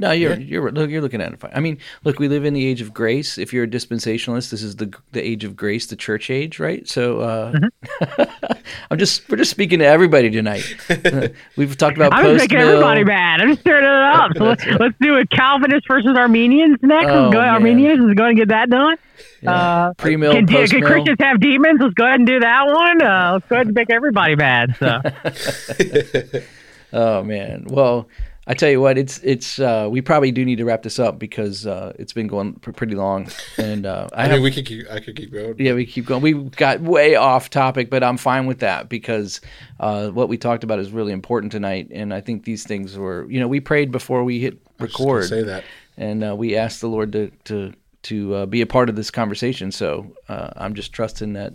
No, you're Yeah. you're look, you're looking at it fine. I mean, look, we live in the age of grace. If you're a dispensationalist, this is the the age of grace, the church age, right? So uh, Mm-hmm. I'm just we're just speaking to everybody tonight. Uh, We've talked about I'm just making everybody mad. I'm just stirring it up. So let's, let's do a Calvinist versus Arminians next. Oh, go. Arminians. Let's go ahead and get that done. Uh, pre mill, can, can. Christians have demons? Let's go ahead and do that one. Uh, let's go ahead and make everybody mad. So Oh man. Well, I tell you what, it's it's uh, we probably do need to wrap this up because uh, it's been going pr- pretty long, and uh, I, I have mean, we could keep. I could keep going. Yeah, we keep going. We got way off topic, but I'm fine with that because uh, what we talked about is really important tonight. And I think these things were, you know, we prayed before we hit I was just record, Say that. and uh, we asked the Lord to to to uh, be a part of this conversation. So uh, I'm just trusting that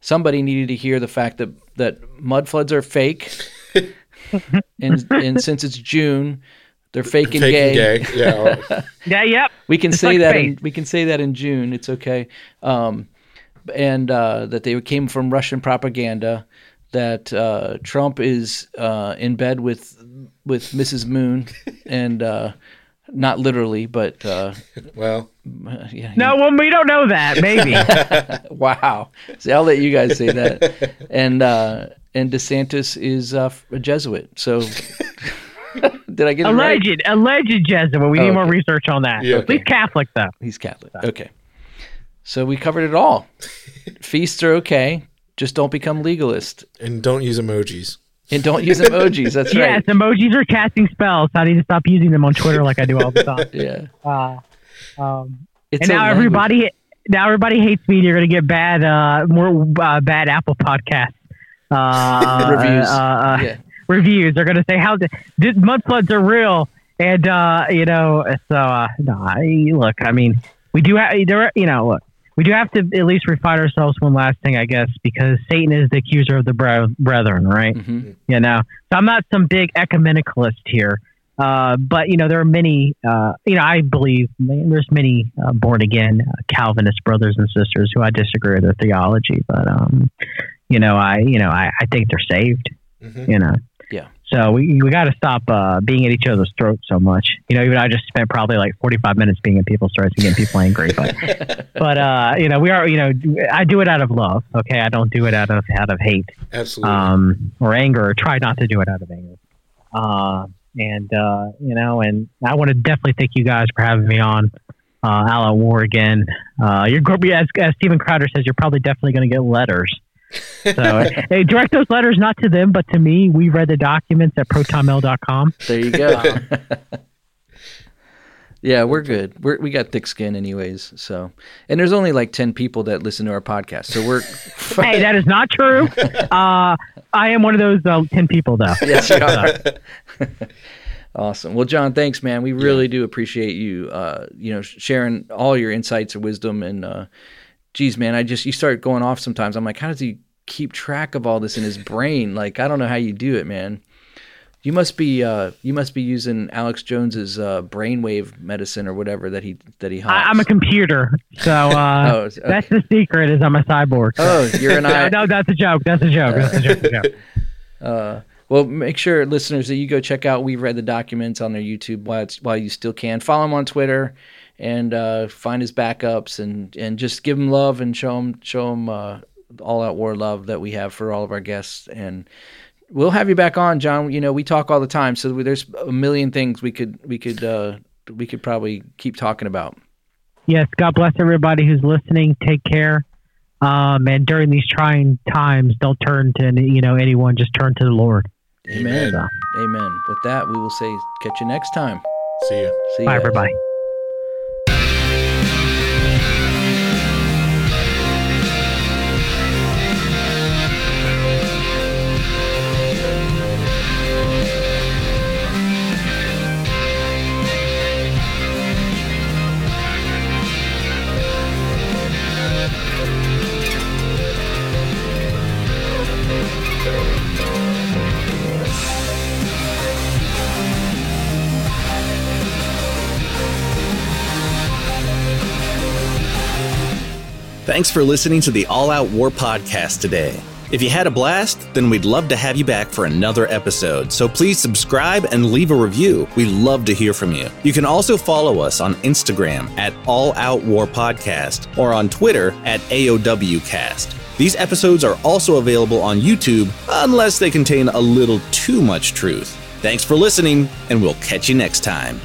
somebody needed to hear the fact that that mud floods are fake, and and since it's June, they're fake and gay. gay. Yeah. yeah, yep. We can It's say like that. faith. In, we can say that in June. It's okay. Um, and uh, that they came from Russian propaganda. That uh, Trump is uh, in bed with with Mrs. Moon, and uh, not literally, but uh, well, yeah. No, well, we don't know that. Maybe. Wow. See, I'll let you guys say that. And uh, and DeSantis is uh, a Jesuit. So did I get it right? alleged, alleged Jesuit. We Oh, need more research on that. Yeah, At least. Catholic though. He's Catholic. Okay. So we covered it all. Feasts are okay. Just don't become legalist. and don't use emojis. And don't use emojis. That's Yes, right. Yes, emojis are casting spells. I need to stop using them on Twitter like I do all the time. Yeah. Uh, um, It's and now language. everybody, now everybody hates me. You're going to get bad, uh, more uh, bad Apple Podcasts uh, Reviews. Uh, uh, Yeah. Reviews. They're going to say how the, the mud floods are real, and uh, you know. So uh, no, I, look. I mean, we do have there. You know, look. We do have to at least refine ourselves one last thing, I guess, because Satan is the accuser of the brethren, right? Mhm. you know so i'm not some big ecumenicalist here uh, but you know there are many uh, you know i believe there's many uh, born again uh, calvinist brothers and sisters who i disagree with their theology but um, you know i you know i, I think they're saved Mhm. you know Yeah. so we, we got to stop uh, being at each other's throats so much you know even i just spent probably like 45 minutes being at people's throats and getting people angry but but uh, you know we are you know i do it out of love okay i don't do it out of out of hate Absolutely. um, or anger, or try not to do it out of anger. Uh, and uh, you know, and I want to definitely thank you guys for having me on. Uh, All Out War again. Uh, you're go- as, as Steven Crowder says, you're probably definitely going to get letters. So hey, direct those letters not to them, but to me. We read the documents at protonmail.com. There you go. yeah, we're good. We're, we got thick skin, anyways. So, and there's only like ten people that listen to our podcast. So we're hey, that is not true. Uh, I am one of those uh, ten people, though. yes, you are. awesome. Well, John, thanks, man. We really do appreciate you. Uh, you know, sharing all your insights and wisdom. And uh, geez, man, I just you start going off sometimes. I'm like, how does he keep track of all this in his brain? Like, I don't know how you do it, man. You must be uh, you must be using Alex Jones's uh, brainwave medicine or whatever that he that he. I, Hops. I'm a computer, so uh, Oh, okay. that's the secret. Is I'm a cyborg. Oh, you're an I. no, that's a joke. That's a joke. That's a joke. That's a joke. Uh, Well, make sure, listeners, that you go check out We've Read the Documents on their YouTube while, while you still can. Follow them on Twitter and uh, find his backups and, and just give him love and show him, show him uh, all out war love that we have for all of our guests. And we'll have you back on, John. You know, we talk all the time, so there's a million things we could we could uh, we could probably keep talking about. Yes, God bless everybody who's listening. Take care. Um, and during these trying times, don't turn to you know anyone. Just turn to the Lord. Amen. Amen. Amen. With that, we will say, catch you next time. See you. See you. Bye, everybody. Thanks for listening to the All Out War podcast today. If you had a blast, then we'd love to have you back for another episode. So please subscribe and leave a review. We love to hear from you. You can also follow us on Instagram at All Out War Podcast or on Twitter at AOWcast. These episodes are also available on YouTube unless they contain a little too much truth. Thanks for listening, and we'll catch you next time.